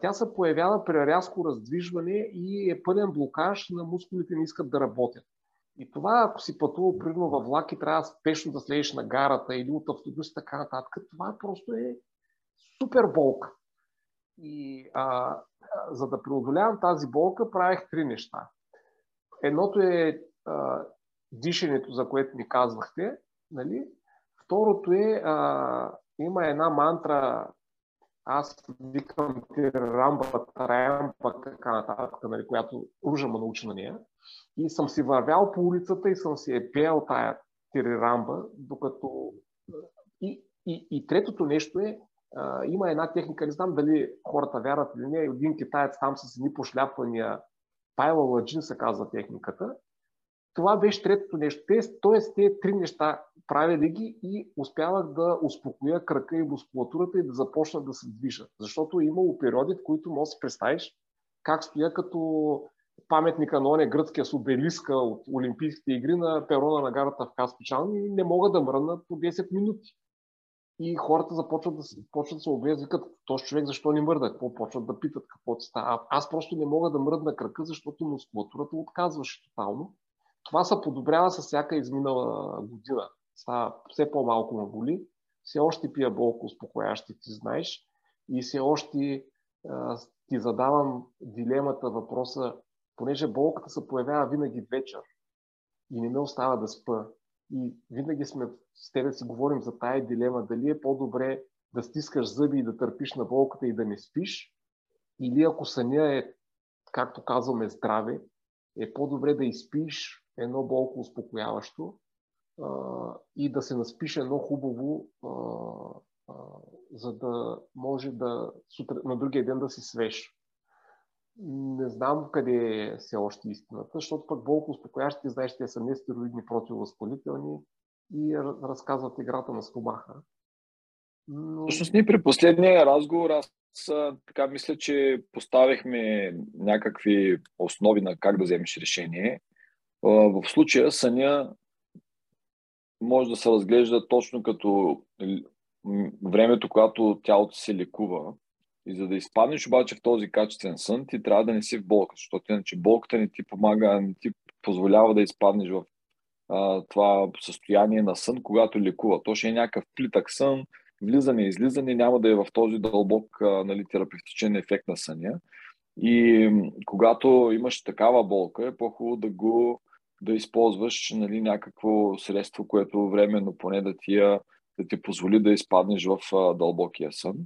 Тя се появява при рязко раздвижване и е пълен блокаж на мускулите не искат да работят. И това, ако си пътувал примерно във влак и трябва спешно да слезеш на гарата или от автобус и така нататък, това просто е супер болка. И а, за да преодолявам тази болка, правих три неща. Едното е а, дишането, за което ми казвахте. Нали? Второто е, а, има една мантра, аз викам рамба, тарамба, така нататък, нали, която Ружа ме научи на нея. И съм си вървял по улицата и съм си е пеял тая тирирамба, докато... И, и, и третото нещо е, има една техника, не знам дали хората вярват или не, един китаец там с едни пошляпвания, Пайла Ладжин се казва техниката. Това беше третото нещо. Тоест, тези три неща правя ли ги и успявах да успокоя кръка и мускулатурата и да започна да се движа. Защото имало периоди, в които може да си представиш как стоя като паметника на оня гръцкия с обелиска от Олимпийските игри на перона на гарата в Каспичан и не мога да мръдна по 10 минути. И хората започват да, почват да се огледат, викат, този човек защо не мърда, какво почват да питат, какво ти става. Аз просто не мога да мръдна кръка, защото мускулатурата отказваше тотално. това се подобрява с всяка изминала година. Става все по-малко ме боли. Все още пия болко успокоящи, ти знаеш. И все още ти задавам дилемата, въпроса, понеже болката се появява винаги вечер и не ме остава да спа. И винаги сме с тебе си говорим за тая дилема, дали е по-добре да стискаш зъби и да търпиш на болката и да не спиш, или ако съня е, както казваме, здраве, е по-добре да изпиш едно болко успокояващо а, и да се наспиш едно хубаво, а, а, за да може да сутре, на другия ден да си свеж. Не знам къде е все още истината, защото пък болко успокоящите, знаеш, те са нестероидни противовъзпалителни и разказват играта на стомаха. Но... Всъщност ние при последния разговор аз така мисля, че поставихме някакви основи на как да вземеш решение. В случая съня може да се разглежда точно като времето, когато тялото се лекува. И за да изпаднеш обаче в този качествен сън, ти трябва да не си в болка, защото иначе болката не ти помага, не ти позволява да изпаднеш в а, това състояние на сън, когато лекува. То ще е някакъв плитък сън, влизане и излизане, няма да е в този дълбок а, нали, терапевтичен ефект на съня. И когато имаш такава болка, е по-хубаво да го да използваш нали, някакво средство, което временно поне да ти, да ти позволи да изпаднеш в а, дълбокия сън.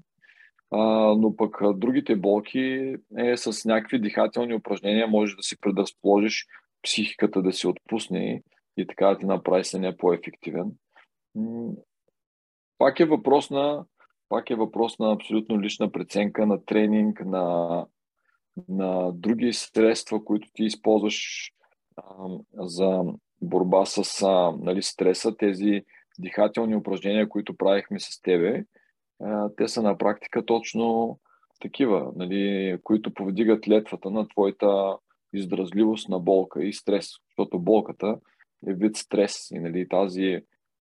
Но пък другите болки е с някакви дихателни упражнения, може да си предразположиш психиката да се отпусне и така да ти направи съня по-ефективен. Пак е въпрос на пак е въпрос на абсолютно лична преценка, на тренинг, на, на други средства, които ти използваш а, за борба с а, нали, стреса. Тези дихателни упражнения, които правихме с тебе, те са на практика точно такива, нали, които повдигат летвата на твоята издразливост на болка и стрес, защото болката е вид стрес и нали, тази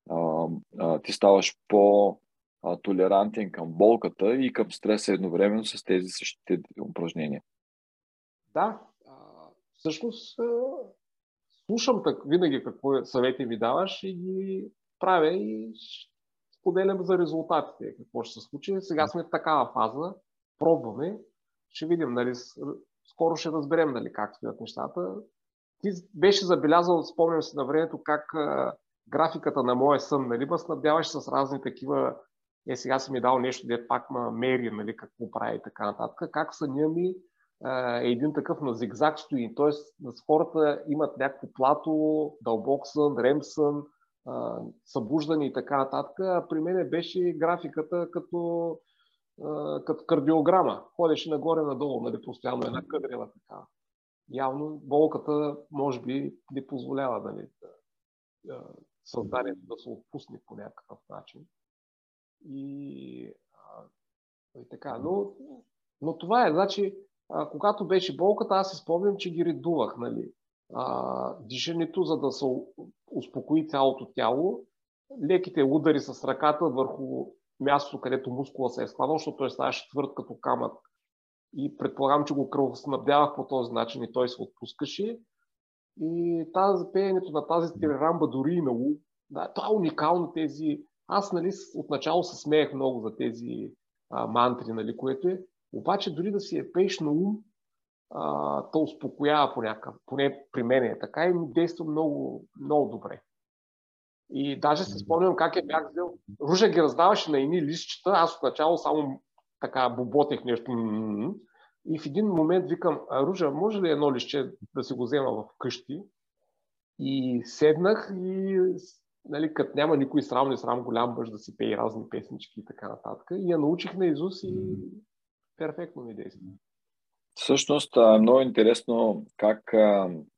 а, а, ти ставаш по толерантен към болката и към стреса едновременно с тези същите упражнения. Да, всъщност слушам так, винаги какво съвети ми даваш и ги правя и споделям за резултатите, какво ще се случи. Сега сме в такава фаза, пробваме, ще видим, нали, скоро ще разберем нали, как стоят нещата. Ти беше забелязал, спомням си на времето, как графиката на моя сън, нали, ме снабдяваш с разни такива, е сега си ми дал нещо, де пак ма мери, нали, какво прави и така нататък. Как съня ми е един такъв на зигзаг стои. Тоест, хората имат някакво плато, дълбок сън, рем сън, събуждане и така нататък. А при мен беше графиката като, като кардиограма. Ходеше нагоре-надолу, нали, постоянно една къдрела така. Явно болката, може би, не позволява нали, да, създанието да се отпусне по някакъв начин. И, а, и така. Но, но това е, значи, а, когато беше болката, аз си спомням, че ги редувах, нали. А, дишането, за да се успокои цялото тяло, леките удари с ръката върху мястото, където мускула се е складал, защото той ставаше твърд като камък. И предполагам, че го кръвоснабдявах по този начин и той се отпускаше. И тази, пеенето на тази тирерамба дори и на ум, да, това е уникално тези... Аз нали, отначало се смеех много за тези а, мантри, нали, което е. Обаче дори да си е пееш на ум, а, то успокоява по някакъв, поне при мен е така и ми действа много, много добре. И даже се спомням как е бях взел. Ружа ги раздаваше на едни листчета, аз отначало само така боботех нещо. И в един момент викам, Ружа, може ли едно лище да си го взема в къщи? И седнах и нали, като няма никой срам, не срам голям бъж да си пее разни песнички и така нататък. И я научих на Изус и перфектно ми действа. Всъщност е много интересно как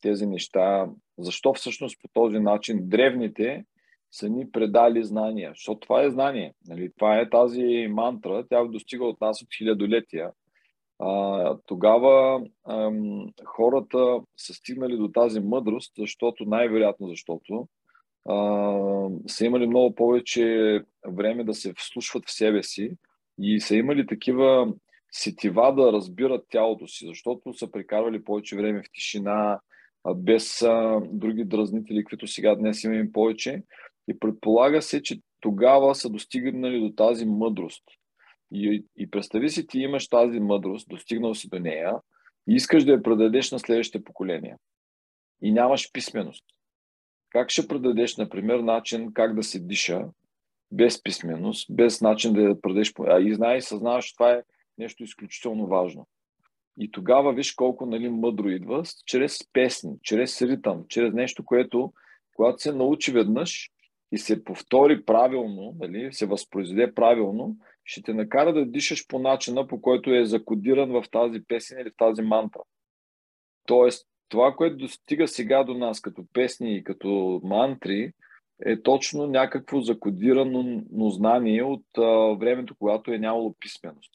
тези неща, защо всъщност по този начин древните са ни предали знания, защото това е знание. Нали? Това е тази мантра, тя достига от нас от хилядолетия. А, тогава ам, хората са стигнали до тази мъдрост, защото най-вероятно защото а, са имали много повече време да се вслушват в себе си и са имали такива сетива да разбират тялото си, защото са прекарвали повече време в тишина, без други дразнители, които сега днес имаме повече. И предполага се, че тогава са достигнали до тази мъдрост. И, и представи си, ти имаш тази мъдрост, достигнал си до нея и искаш да я предадеш на следващите поколения. И нямаш писменост. Как ще предадеш, например, начин как да се диша без писменост, без начин да я предадеш. А и знаеш, съзнаваш, че това е нещо изключително важно. И тогава виж колко нали, мъдро идва, чрез песни, чрез ритъм, чрез нещо, което, когато се научи веднъж и се повтори правилно, нали, се възпроизведе правилно, ще те накара да дишаш по начина, по който е закодиран в тази песен или в тази мантра. Тоест, това, което достига сега до нас като песни и като мантри, е точно някакво закодирано знание от а, времето, когато е нямало писменост.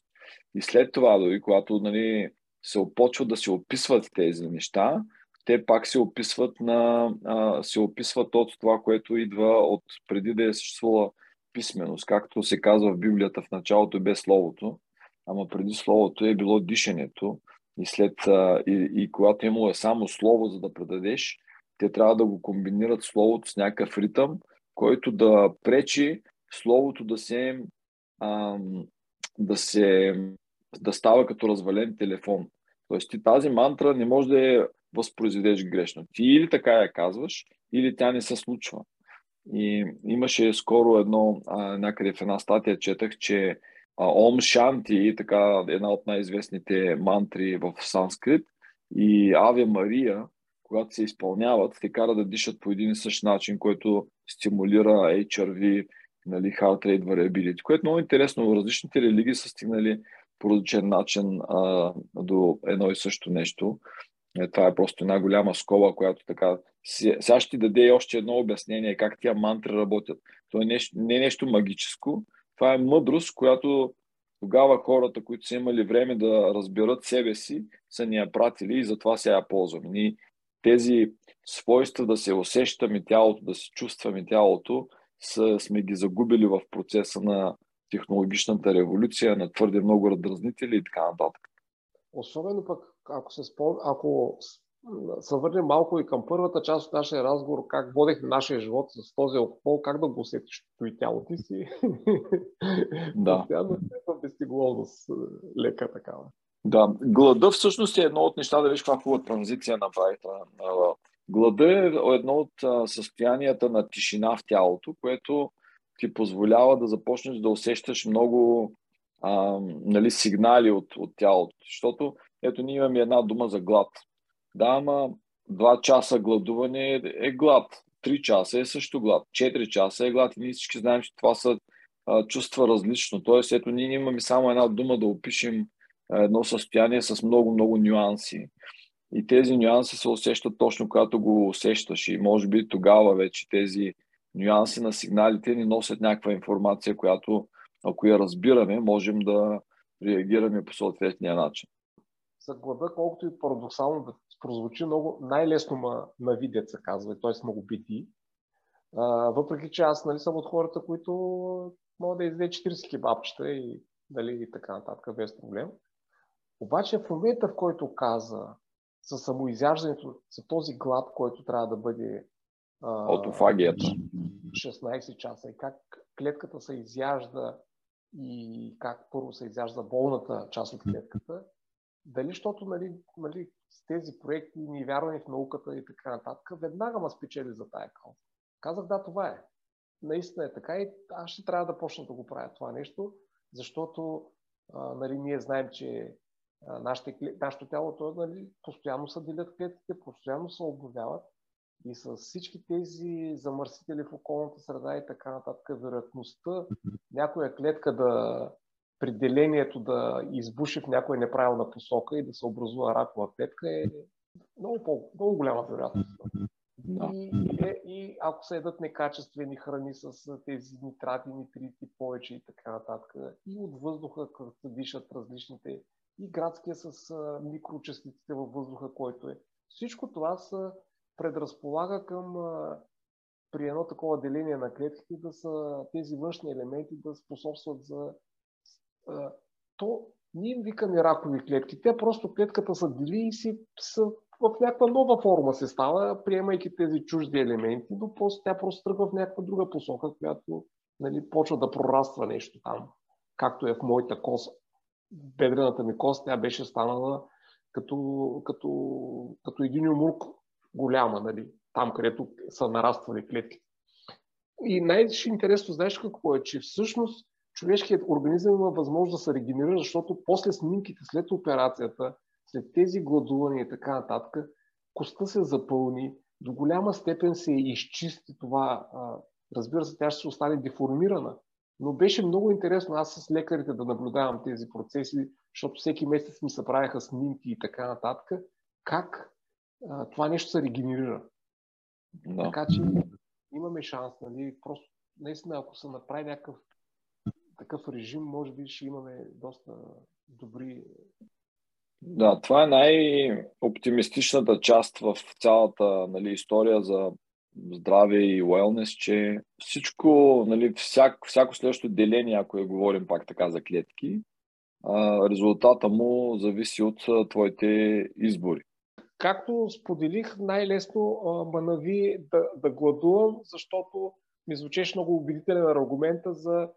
И след това, дори когато нали, се опочват да се описват тези неща, те пак се описват, на, а, се описват от това, което идва от преди да е съществувала писменост. Както се казва в Библията, в началото бе Словото, ама преди Словото е било дишането. И, след, а, и, и когато е имало само Слово, за да предадеш, те трябва да го комбинират Словото с някакъв ритъм, който да пречи Словото да се, а, да се да става като развален телефон. Тоест ти тази мантра не може да я възпроизведеш грешно. Ти или така я казваш, или тя не се случва. И имаше скоро едно, а, някъде в една статия четах, че а, Ом Шанти, така една от най-известните мантри в санскрит, и Аве Мария, когато се изпълняват, те кара да дишат по един и същ начин, който стимулира HRV, нали, Heart Rate Variability, което е много интересно. Различните религии са стигнали по различен начин а, до едно и също нещо. Е, това е просто една голяма скоба, която така... Сега ще ти даде още едно обяснение как тия мантри работят. Това е нещо, не е нещо магическо, това е мъдрост, която тогава хората, които са имали време да разберат себе си, са ни я пратили и затова сега я ползваме. Ние тези свойства да се усещаме тялото, да се чувстваме тялото, са, сме ги загубили в процеса на технологичната революция, на твърде много раздразнители и така нататък. Особено пък, ако се спом... ако се върнем малко и към първата част от нашия разговор, как водехме нашия живот с този алкохол, как да го усетиш и тялото си. Да. Постоянно е безтегловност, лека такава. Да, глада всъщност е едно от неща, да виж каква хубава транзиция направи. Глада е едно от състоянията на тишина в тялото, което ти позволява да започнеш да усещаш много а, нали, сигнали от, от тялото. Защото ето ние имаме една дума за глад. Да, ама 2 часа гладуване е, е глад. 3 часа е също глад. 4 часа е глад. И ние всички знаем, че това са а, чувства различно. Тоест, ето ние имаме само една дума да опишем едно състояние с много-много нюанси. И тези нюанси се усещат точно когато го усещаш. И може би тогава вече тези нюанси на сигналите ни носят някаква информация, която ако я разбираме, можем да реагираме по съответния начин. За глада, колкото и парадоксално да прозвучи много, най-лесно ма навидят се казва, т.е. много бити. А, въпреки, че аз нали, съм от хората, които могат да изде 40 кебабчета и, дали, и така нататък, без проблем. Обаче в момента, в който каза за самоизяждането, за този глад, който трябва да бъде Аутофагията. 16 часа и как клетката се изяжда и как първо се изяжда болната част от клетката. Дали, защото нали, нали, с тези проекти ни вярваме в науката и така нататък, веднага ме спечели за тая кауза. Казах, да, това е. Наистина е така и аз ще трябва да почна да го правя това нещо, защото а, нали, ние знаем, че а, нашите, нашето тяло то, нали, постоянно се делят клетките, постоянно се обновяват и с всички тези замърсители в околната среда и така нататък, вероятността някоя клетка да пределението да избуши в някоя неправилна посока и да се образува ракова клетка е много, по, много голяма вероятност. И, е, и ако се едат некачествени храни с тези нитрати, нитрити повече и така нататък, и от въздуха, като се дишат различните, и градския с микрочастиците във въздуха, който е. Всичко това са предразполага към при едно такова деление на клетките да са тези външни елементи да способстват за то ние им викаме ракови клетки. Те просто клетката са дели и си са в някаква нова форма се става, приемайки тези чужди елементи, но после тя просто тръгва в някаква друга посока, която нали, почва да прораства нещо там, както е в моята коса. Бедрената ми кост, тя беше станала като, като, като един умурк голяма, нали, там където са нараствали клетките. И най-интересно, знаеш какво е, че всъщност човешкият организъм има възможност да се регенерира, защото после снимките, след операцията, след тези гладувания и така нататък, коста се запълни, до голяма степен се изчисти това. Разбира се, тя ще се остане деформирана. Но беше много интересно аз с лекарите да наблюдавам тези процеси, защото всеки месец ми се правяха снимки и така нататък, как а, това нещо се регенерира. Да. Така че имаме шанс, нали, просто наистина, ако се направи някакъв такъв режим, може би ще имаме доста добри. Да, това е най-оптимистичната част в цялата нали, история за здраве и уелнес, че всичко, нали, всяко, всяко следващо деление, ако я говорим пак така за клетки, резултата му зависи от твоите избори. Както споделих, най-лесно ма нави да, да гладувам, защото ми звучеше много убедителен аргумента за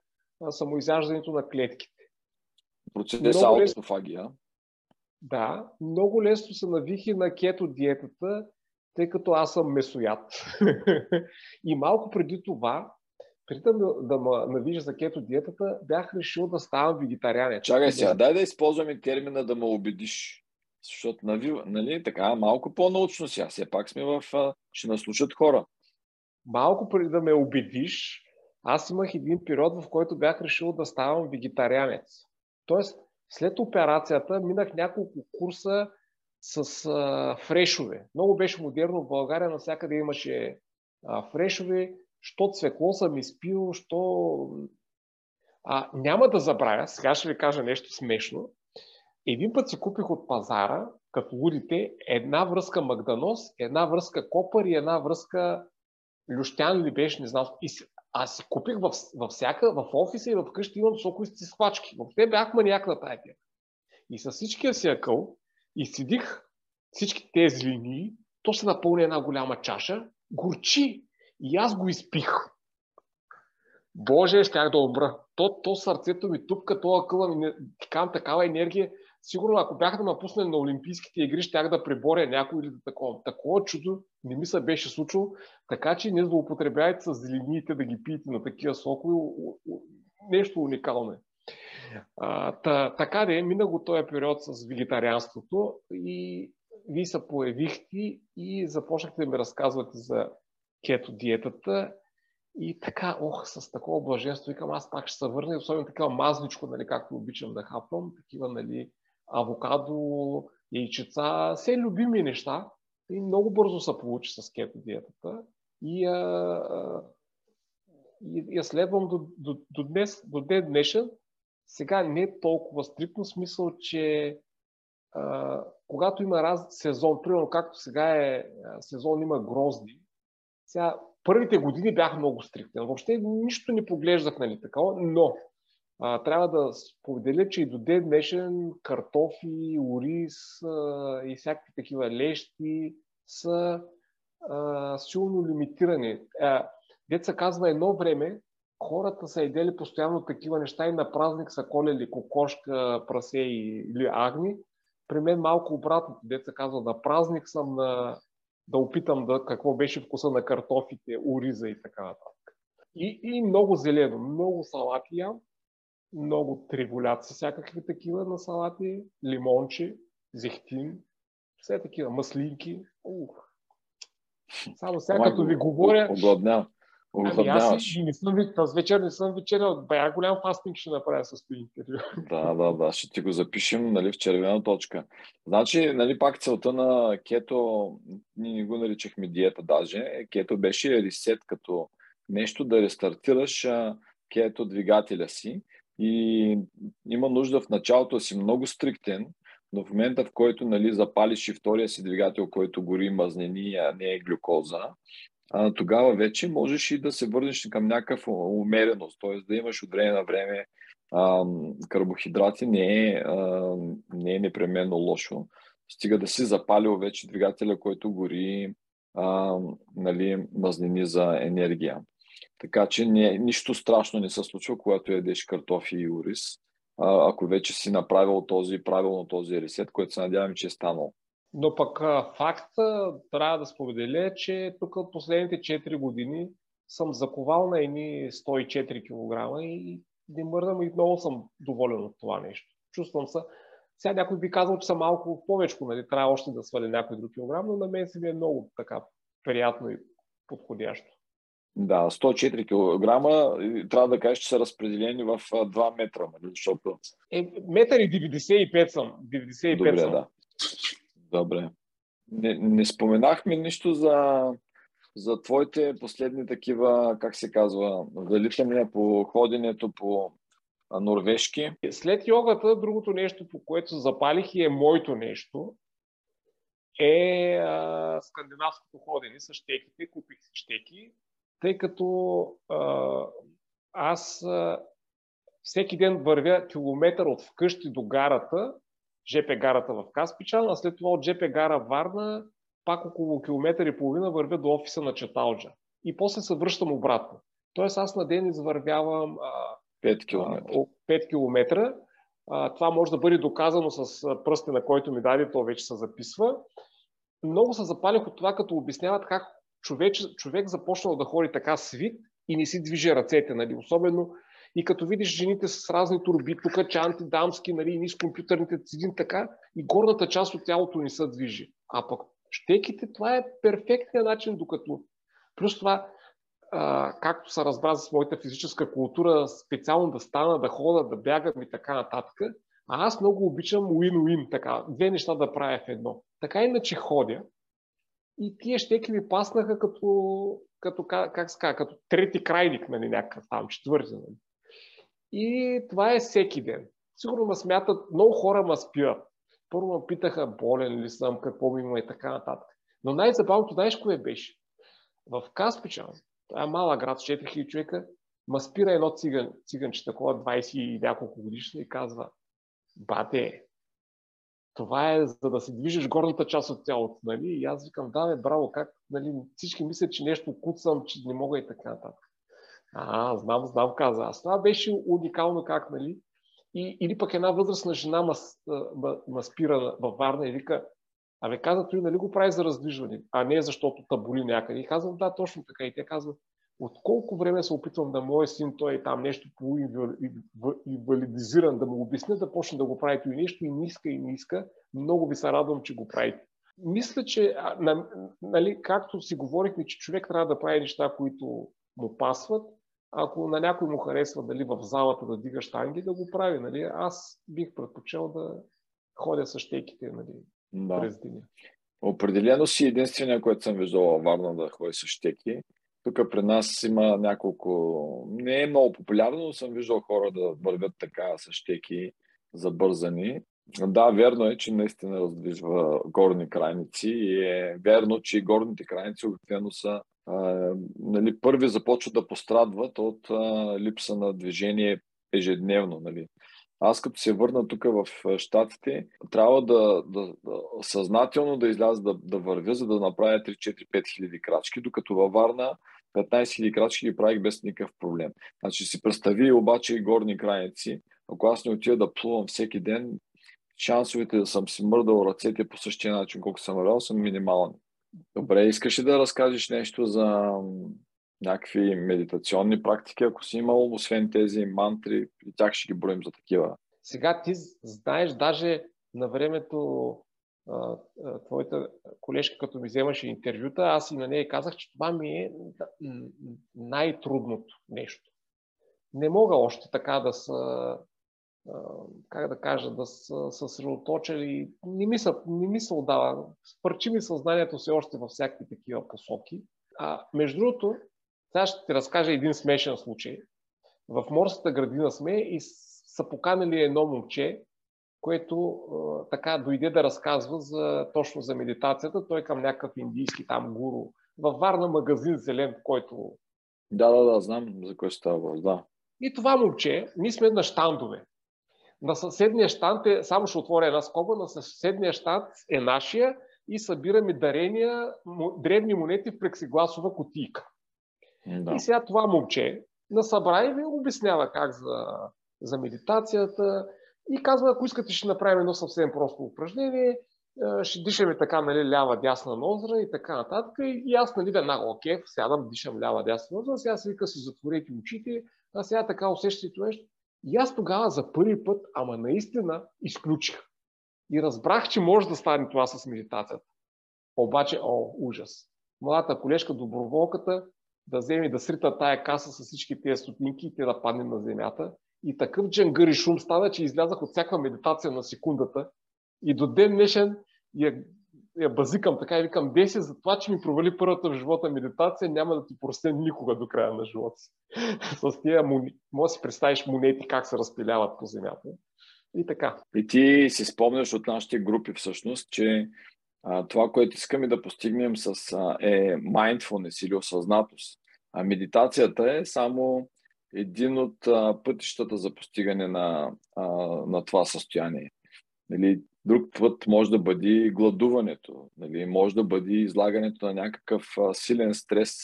самоизяждането на клетките. Процеса аутофагия. Да, много лесно се навихи на кето диетата, тъй като аз съм месоят. и малко преди това, преди да, да ме навижа за кето диетата, бях решил да ставам вегетарианец. Чакай сега, дай да използваме термина да ме убедиш. Защото, нали, нали така, малко по-научно сега. Все пак сме в... Ще наслушат хора. Малко преди да ме убедиш, аз имах един период, в който бях решил да ставам вегетарианец. Тоест, след операцията минах няколко курса с а, фрешове. Много беше модерно в България, навсякъде имаше а, фрешове, що цвекло съм изпил, що... А, няма да забравя, сега ще ви кажа нещо смешно. Един път си купих от пазара, като лудите, една връзка Магданоз, една връзка Копър и една връзка Люштян ли беше, не знам. И аз си купих в, във всяка, в офиса и в къщи имам соковисти схвачки. Въобще бях маняк на тая И с всичкия си акъл и седих всички тези линии, то се напълни една голяма чаша, горчи. И аз го изпих. Боже, щях да умра. То, то сърцето ми тупка, то акъла ми, такава енергия. Сигурно, ако бяха да ме пуснали на Олимпийските игри, щях да преборя някой или да такова. Такова чудо не ми се беше случило, така че не злоупотребявайте с зелениите да ги пиете на такива сокове. Нещо уникално е. А, та, така де, мина го този период с вегетарианството и вие се появихте и започнахте да ми разказвате за кето диетата и така, ох, с такова блаженство, викам, аз пак ще се върна, особено такава мазничко, нали, както обичам да хапвам, такива, нали, авокадо, яйчеца, все любими неща. И много бързо се получи с кето диетата. И, а, и я следвам до, до, до, днес, до ден днешен. Сега не е толкова стриктно смисъл, че а, когато има раз сезон, примерно както сега е сезон има грозди, сега първите години бях много стриктен. Въобще нищо не поглеждах, нали, такова, но а, трябва да споделя, че и до ден днешен картофи, ориз а, и всякакви такива лещи са а, силно лимитирани. А, деца казва едно време, хората са едели постоянно такива неща и на празник са колели кокошка, прасе или агни. При мен малко обратно. Деца казва, на празник съм на, да опитам да, какво беше вкуса на картофите, ориза и така нататък. И, и много зелено, много салати ям много триголяци, всякакви такива на салати, лимонче, зехтин, все такива маслинки. Ух. Само сега като ви говоря... Огладня. Ами аз не съм, тази вечер не съм вечерял. Бая голям фастинг ще направя с това интервю. Да, да, да. Ще ти го запишем нали, в червена точка. Значи, нали, пак целта на кето, ние не го наричахме диета даже, кето беше ресет като нещо да рестартираш кето двигателя си и има нужда в началото си много стриктен, но в момента, в който нали, запалиш и втория си двигател, който гори мазнини, а не е глюкоза, тогава вече можеш и да се върнеш към някакъв умереност, т.е. да имаш от време на време карбохидрати не е, не е непременно лошо. стига да си запалил вече двигателя, който гори а, нали, мазнини за енергия. Така че не, нищо страшно не се случва, когато ядеш картофи и ориз, ако вече си направил този, правилно този ресет, който се надявам, че е станал. Но пък факт трябва да споделя, че тук последните 4 години съм заковал на едни 104 кг и не мърдам и много съм доволен от това нещо. Чувствам се. Сега някой би казал, че съм малко повече, нали? трябва още да сваля някой друг килограм, но на мен се ми е много така приятно и подходящо. Да, 104 кг трябва да кажеш, че са разпределени в 2 метра, нали? защото... Е, метър и 95 съм. 95 Добре, съм. да. Добре. Не, не споменахме нищо за, за твоите последни такива, как се казва, залитания по ходенето по норвежки. След йогата, другото нещо, по което запалих и е моето нещо, е а, скандинавското ходене с щеките. Купих си щеки, тъй като а, аз а, всеки ден вървя километър от вкъщи до гарата, ЖП гарата в Каспичан, а след това от ЖП гара Варна пак около километър и половина вървя до офиса на Четалджа. И после се връщам обратно. Тоест аз на ден извървявам а, 5 км. 5 км. А, това може да бъде доказано с пръстите, на който ми даде, то вече се записва. Много се запалих от това, като обясняват как човек, човек започнал да ходи така свит и не си движи ръцете. Нали? Особено и като видиш жените с разни турби, тук чанти, дамски, нали, ни с компютърните цидин така, и горната част от тялото ни се движи. А пък щеките, това е перфектният начин, докато плюс това, а, както се разбра с моята физическа култура, специално да стана, да хода, да бягам и така нататък, а аз много обичам win-win, така, две неща да правя в едно. Така иначе ходя и тия щеки ми паснаха като, като как, ска, като трети крайник, нали, някакъв там, четвърти. Нали. И това е всеки ден. Сигурно ме смятат, много хора ме спират. Първо ме питаха, болен ли съм, какво ми има и така нататък. Но най-забавното, знаеш кое беше? В Каспичан, това е малък град, 4000 човека, ма спира едно циган, циганче, такова 20 и няколко годишно и казва, бате, това е за да се движиш горната част от тялото, нали? И аз викам, да, бе, браво, как, нали? Всички мислят, че нещо куцам, че не мога и така нататък. А, знам, знам, каза. Аз това беше уникално как, нали? И, или пък една възрастна жена ма, ма, ма спира във Варна и вика, Абе, каза, той нали го прави за раздвижване, а не защото таболи някъде. И казвам, да, точно така. И те казват, от колко време се опитвам да моя син, той е там нещо инвалидизиран, да му обясня да почне да го прави и нещо и не иска и не иска. Много ви се радвам, че го правите. Мисля, че, нали, както си говорихме, че човек трябва да прави неща, които му пасват, ако на някой му харесва дали в залата да дига штанги, да го прави. Нали? Аз бих предпочел да ходя с щеките нали, да. през деня. Определено си единствения, който съм виждал във Варна да ходи с щеки. Тук при нас има няколко... Не е много популярно, но съм виждал хора да вървят така с щеки забързани. Да, верно е, че наистина раздвижва горни крайници и е верно, че горните крайници обикновено са а, нали, първи започват да пострадват от а, липса на движение ежедневно. Нали. Аз като се върна тук в Штатите, трябва да, да, да съзнателно да изляза да, да вървя, за да направя 3-4-5 хиляди крачки, докато във Варна 15 хиляди крачки ги правих без никакъв проблем. Значи си представи обаче и горни крайници. Ако аз не отида да плувам всеки ден, шансовете да съм си мърдал ръцете по същия начин, колко съм вървял, са минимални. Добре, искаш ли да разкажеш нещо за някакви медитационни практики, ако си имал, освен тези мантри, и тях ще ги броим за такива? Сега ти знаеш, даже на времето твоята колежка, като ми вземаше интервюта, аз и на нея казах, че това ми е най-трудното нещо. Не мога още така да се как да кажа, да са съсредоточили. Не ми, са, не ми се отдава. Спърчи ми съзнанието си още във всякакви такива посоки. А, между другото, сега ще ти разкажа един смешен случай. В морската градина сме и са поканали едно момче, което а, така дойде да разказва за, точно за медитацията. Той към някакъв индийски там гуру. Във Варна магазин зелен, който... Да, да, да, знам за кой става да. И това момче, ние сме на штандове. На съседния щант е, само ще отворя една скоба, на съседния щант е нашия и събираме дарения, древни монети в плексигласова кутийка. Да. И сега това момче на събрание ви обяснява как за, за медитацията и казва, ако искате ще направим едно съвсем просто упражнение, ще дишаме така, нали, лява, дясна нозра и така нататък. И аз, нали, веднага, окей, сядам, дишам лява, дясна нозра, сега се вика си затворете очите, а сега така усещате нещо. И аз тогава за първи път, ама наистина, изключих. И разбрах, че може да стане това с медитацията. Обаче, о, ужас. Младата колежка, доброволката, да вземе да срита тая каса с всички тези стотинки и те да падне на земята. И такъв джангър и шум стана, че излязах от всяка медитация на секундата. И до ден днешен я, я базикам така и викам, деси за това, че ми провали първата в живота медитация, няма да ти простя никога до края на живота си. С тия, може да си представиш монети как се разпиляват по земята. И така. И ти си спомняш от нашите групи всъщност, че а, това, което искаме да постигнем с, а, е mindfulness или осъзнатост. А медитацията е само един от пътищата за постигане на, на това състояние. Нали, друг път може да бъде гладуването, нали, може да бъде излагането на някакъв силен стрес,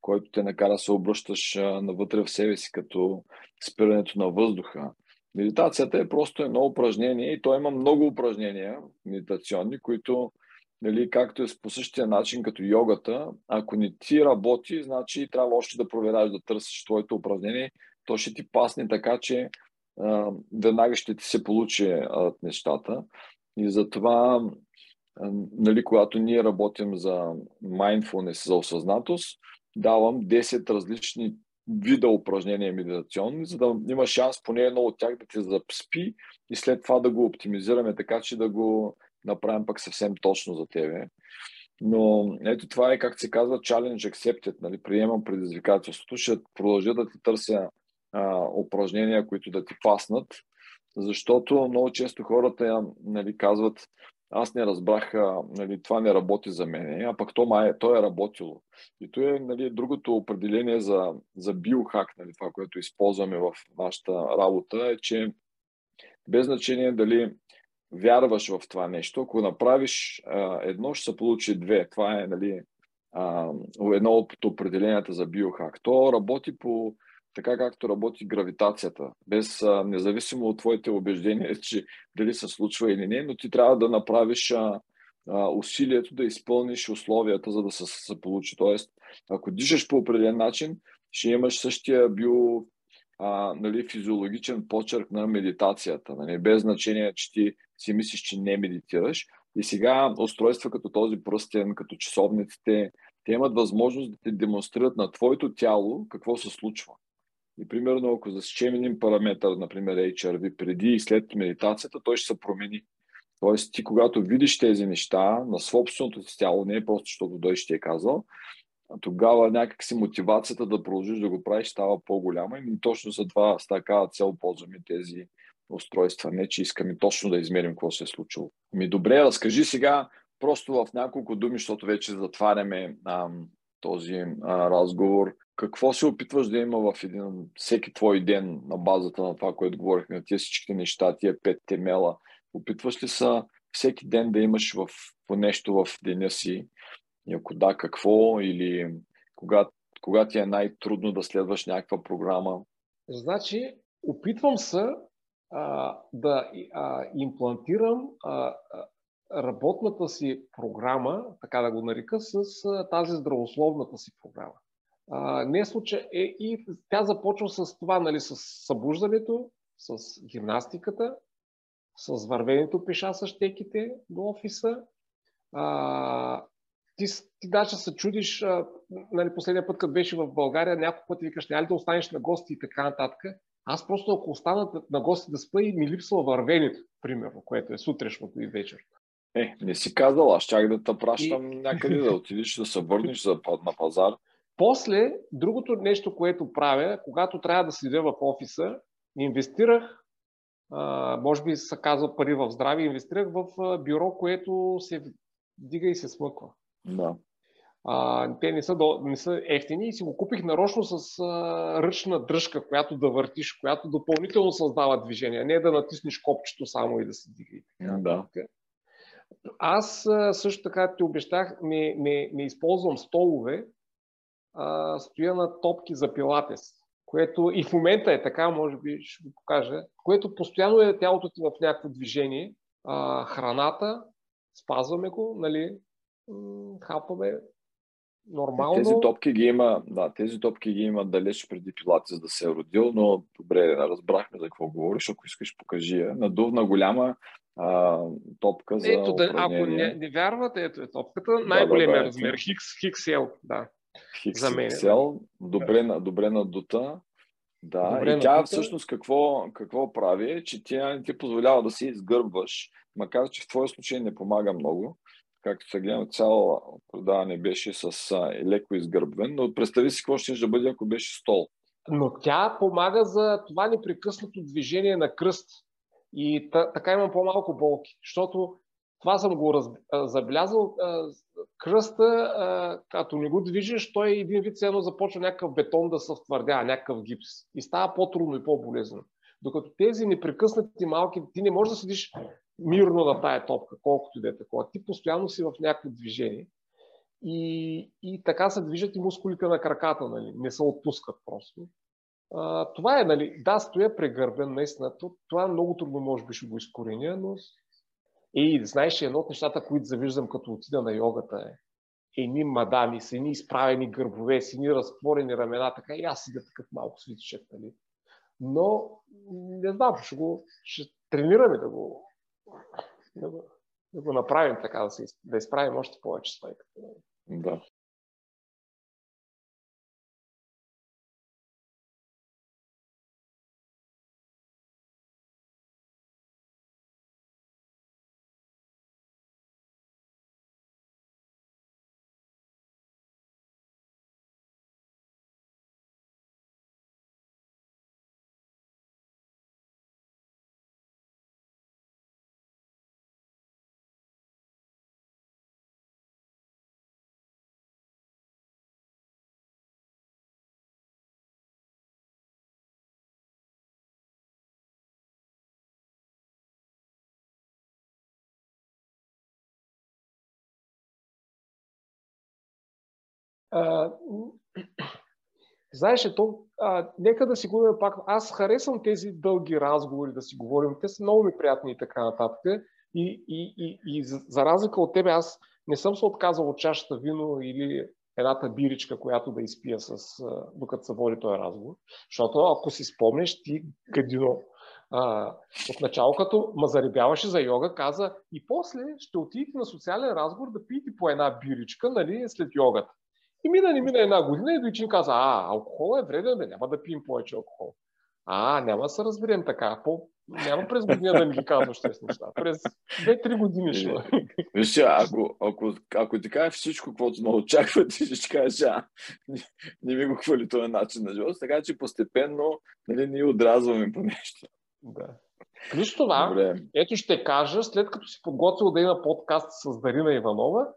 който те накара да се обръщаш навътре в себе си, като спирането на въздуха. Медитацията е просто едно упражнение и то има много упражнения медитационни, които нали, както е по същия начин като йогата, ако не ти работи, значи трябва още да проверяш да търсиш твоето упражнение, то ще ти пасне така, че а, веднага ще ти се получи а, нещата. И затова, а, нали, когато ние работим за mindfulness, за осъзнатост, давам 10 различни вида упражнения медитационни, за да има шанс поне едно от тях да те заспи и след това да го оптимизираме така, че да го направим пък съвсем точно за тебе. Но ето това е, как се казва, challenge accepted. Нали? Приемам предизвикателството. Ще продължа да ти търся а, упражнения, които да ти паснат, защото много често хората нали, казват, аз не разбрах, нали, това не работи за мен, а пък то, май, то е работило. И то е нали, другото определение за, за биохак, нали, това, което използваме в нашата работа, е, че без значение дали вярваш в това нещо, ако направиш а, едно, ще се получи две. Това е нали, а, едно от определенията за биохак. То работи по така както работи гравитацията, без а, независимо от твоите убеждения, че дали се случва или не, но ти трябва да направиш а, а, усилието да изпълниш условията, за да се, се получи. Тоест, ако дишаш по определен начин, ще имаш същия био, а, нали, физиологичен почерк на медитацията. Нали, без значение, че ти си мислиш, че не медитираш. И сега устройства като този пръстен, като часовниците, те имат възможност да те демонстрират на твоето тяло какво се случва. И примерно, ако засечем един параметър, например HRV, преди и след медитацията, той ще се промени. Тоест, ти когато видиш тези неща на собственото си тяло, не е просто защото той ще е казал, тогава някакси мотивацията да продължиш да го правиш става по-голяма и точно за това с такава цел ползваме тези устройства. Не, че искаме точно да измерим какво се е случило. Ми добре, разкажи сега просто в няколко думи, защото вече затваряме ам, този а, разговор. Какво се опитваш да има в един, всеки твой ден на базата на това, което говорихме, на тези всичките неща, тия пет темела? Опитваш ли са всеки ден да имаш в, по нещо в деня си? И ако да, какво? Или кога, кога ти е най-трудно да следваш някаква програма? Значи, опитвам се а, да а, имплантирам а, работната си програма, така да го нарека, с а, тази здравословната си програма. А, не е случай, е, и тя започва с това, нали, с събуждането, с гимнастиката, с вървенето пеша с щеките до офиса. А, ти, ти даже се чудиш, а, нали, последния път, като беше в България, няколко пъти викаш, няма ли да останеш на гости и така нататък. Аз просто ако останат на гости да спа и ми липсва вървенето, примерно, което е сутрешното и вечер. Е, не си казал, аз чак да те пращам и... някъде да отидеш да се върнеш за, на пазар. После, другото нещо, което правя, когато трябва да седя в офиса, инвестирах, а, може би се казва пари в здраве, инвестирах в бюро, което се дига и се смъква. Да. А, те не са, до, не са ефтини и си го купих нарочно с а, ръчна дръжка, която да въртиш, която допълнително създава движение, не да натиснеш копчето само и да се дига. Да. Аз също така ти обещах, не, не, не използвам столове, а, стоя на топки за пилатес, което и в момента е така, може би ще го покажа, което постоянно е тялото ти в някакво движение, а, храната, спазваме го, нали, хапаме нормално. Тези топки ги има, да, тези топки ги има далеч преди Пилатес да се е родил, но добре, разбрахме за какво говориш, ако искаш покажи я. Надувна голяма а, топка за Ето, да, ако не, не вярвате, ето е топката, най-големия да, да, размер, Хикс, XL, да. Хикс, за мен. XL, добре, добре надута. Да, добре и тя всъщност какво, какво прави, че тя не ти позволява да си изгърбваш, макар че в твоя случай не помага много както се гледам, цяло предаване беше с а, леко изгърбвен, но представи си какво ще да бъде, ако беше стол. Но тя помага за това непрекъснато движение на кръст. И та, така имам по-малко болки, защото това съм го раз, а, забелязал. А, кръста, а, като не го движиш, той един вид едно започва някакъв бетон да се втвърдява, някакъв гипс. И става по-трудно и по-болезнено. Докато тези непрекъснати малки, ти не можеш да седиш мирно на тая топка, колкото и да е такова. Ти постоянно си в някакво движение и, и така се движат и мускулите на краката, нали? не се отпускат просто. А, това е, нали, да, стоя прегърбен, наистина, това много трудно, може би ще го изкореня, но и знаеш, едно от нещата, които завиждам като отида на йогата е едни мадами с едни изправени гърбове, с едни разтворени ramена, така и аз седя такъв малко свитичек, нали. Но, не знам, ще го, ще тренираме да го, да го, да го направим така, да, се, да изправим още повече стойката. Да. Знаеш, то, а, нека да си говорим пак. Аз харесвам тези дълги разговори, да си говорим. Те са много ми приятни и така нататък. И, и, и, и за, разлика от тебе, аз не съм се отказал от чашата вино или едната биричка, която да изпия с, докато се води този разговор. Защото ако си спомнеш, ти гадино, а, от начало, като ма заребяваше за йога, каза и после ще отидете на социален разговор да пиете по една биричка, нали, след йогата. И мина не мина една година и Дойчин каза, а, алкохол е вреден, бе, няма да пием повече алкохол. А, няма да се разберем така. По... Няма през година да ми ги казваш тези неща. През 2-3 години ще. Виж, ако, ако, ако ти кажеш всичко, каквото ме очаква, ти ще кажеш, а, не, не ми го хвали този начин на живота, така че постепенно нали, ние отразваме по нещо. Да. Плюс това, Добре. ето ще кажа, след като си подготвил да има подкаст с Дарина Иванова,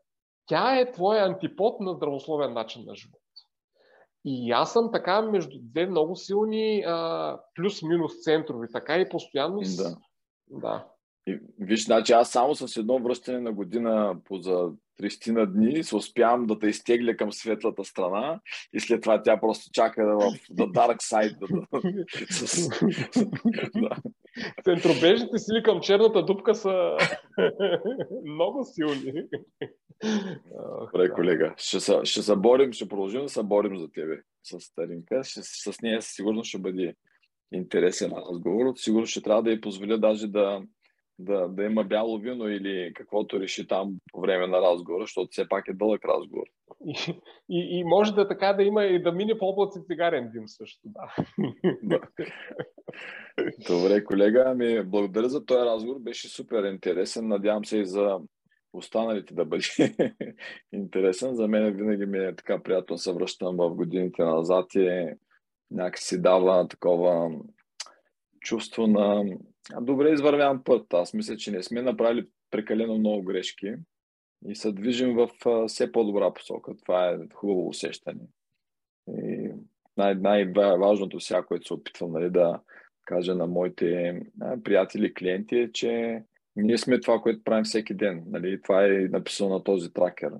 тя е твоя антипод на здравословен начин на живот. И аз съм така между две много силни а, плюс-минус центрови, така и постоянно. Да. да. И, виж, значи аз само с едно връщане на година по за 30 на дни се успявам да те изтегля към светлата страна и след това тя просто чака в the dark side. да. Центробежните сили към черната дупка са много силни. Добре, колега. Ще се, ще се борим, ще продължим да се борим за тебе с Старинка. Ще, с нея сигурно ще бъде интересен разговор. Сигурно ще трябва да я позволя даже да, да, да има бяло вино или каквото реши там по време на разговора, защото все пак е дълъг разговор. И, и, и може да така да има и да мине по облаци цигарен дим също, да. да. Добре, колега, ами благодаря за този разговор, беше супер интересен. Надявам се и за останалите да бъде интересен. За мен винаги ми е така приятно се връщам в годините назад и някакси дава такова чувство на добре извървян път. Аз мисля, че не сме направили прекалено много грешки. и се движим в все по-добра посока. Това е хубаво усещане. И най- най-важното сега, което се опитвам нали, да кажа на моите приятели, клиенти е, че ние сме това, което правим всеки ден. Нали? Това е написано на този тракер.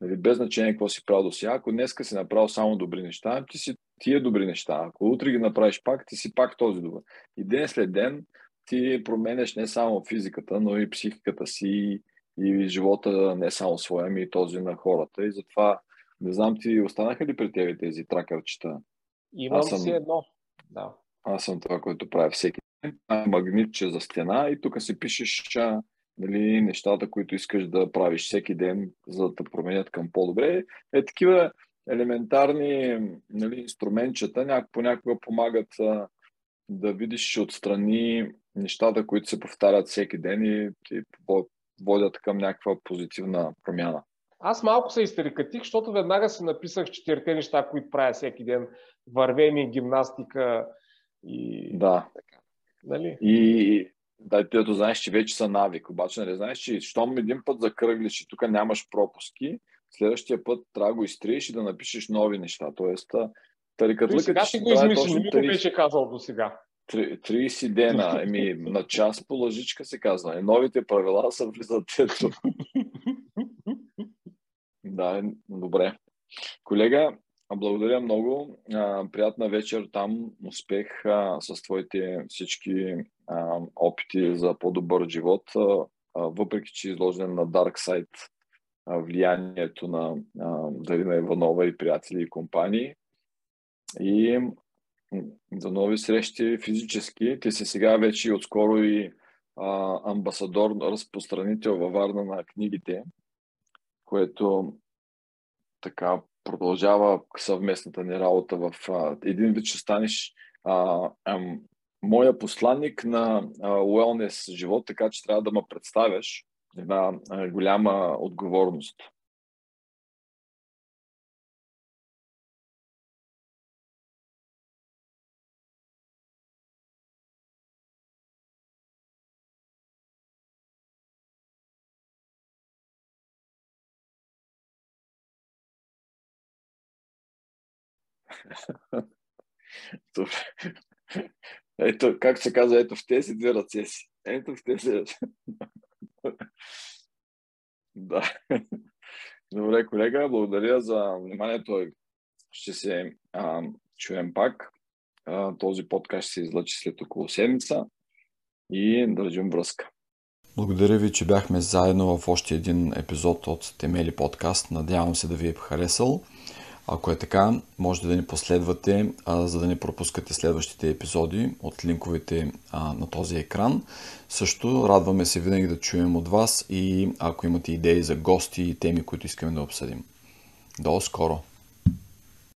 Нали? Без значение какво си правил до сега. Ако днеска си направил само добри неща, ти си тия добри неща. Ако утре ги направиш пак, ти си пак този добър. И ден след ден ти променяш не само физиката, но и психиката си и живота не само своя, ами и този на хората. И затова не знам ти останаха ли при тебе тези тракърчета? Имам съм, си едно. Да. Аз съм това, което правя всеки ден. Магнитче за стена и тук си пишеш нали, нещата, които искаш да правиш всеки ден, за да променят към по-добре. Е, такива елементарни нали, инструментчета няк, понякога помагат а, да видиш отстрани нещата, които се повтарят всеки ден и ти водят към някаква позитивна промяна. Аз малко се изтерикатих, защото веднага си написах четирите неща, които правя всеки ден. Вървение, гимнастика и да. така. Нали? И да, ти знаеш, че вече са навик. Обаче, нали знаеш, че щом един път закръглиш и тук нямаш пропуски, следващия път трябва да го изтриеш и да напишеш нови неща. Тоест, тарикатлъкът сега си го измисли, не ми го беше казал до сега. 30 дена, еми на час по лъжичка се казва. Новите правила са влизат ето. да, добре. Колега, благодаря много. А, приятна вечер там. Успех а, с твоите всички а, опити за по-добър живот. А, въпреки, че е изложен на Dark Side влиянието на Дарина Иванова и приятели и компании. И до нови срещи физически. Ти си сега вече отскоро и а, амбасадор, разпространител във Варна на книгите, което така продължава съвместната ни работа в а, един вид ще станеш а, а, моя посланник на уелнес живот, така че трябва да ме представяш една а, голяма отговорност. Ето, как се казва, ето в тези две ръце си. Ето в тези да. Добре, колега, благодаря за вниманието. Ще се а, чуем пак. А, този подкаст ще се излъчи след около седмица и държим връзка. Благодаря ви, че бяхме заедно в още един епизод от Темели подкаст. Надявам се да ви е харесал. Ако е така, можете да ни последвате, а, за да не пропускате следващите епизоди от линковете а, на този екран. Също радваме се винаги да чуем от вас и ако имате идеи за гости и теми, които искаме да обсъдим. До скоро!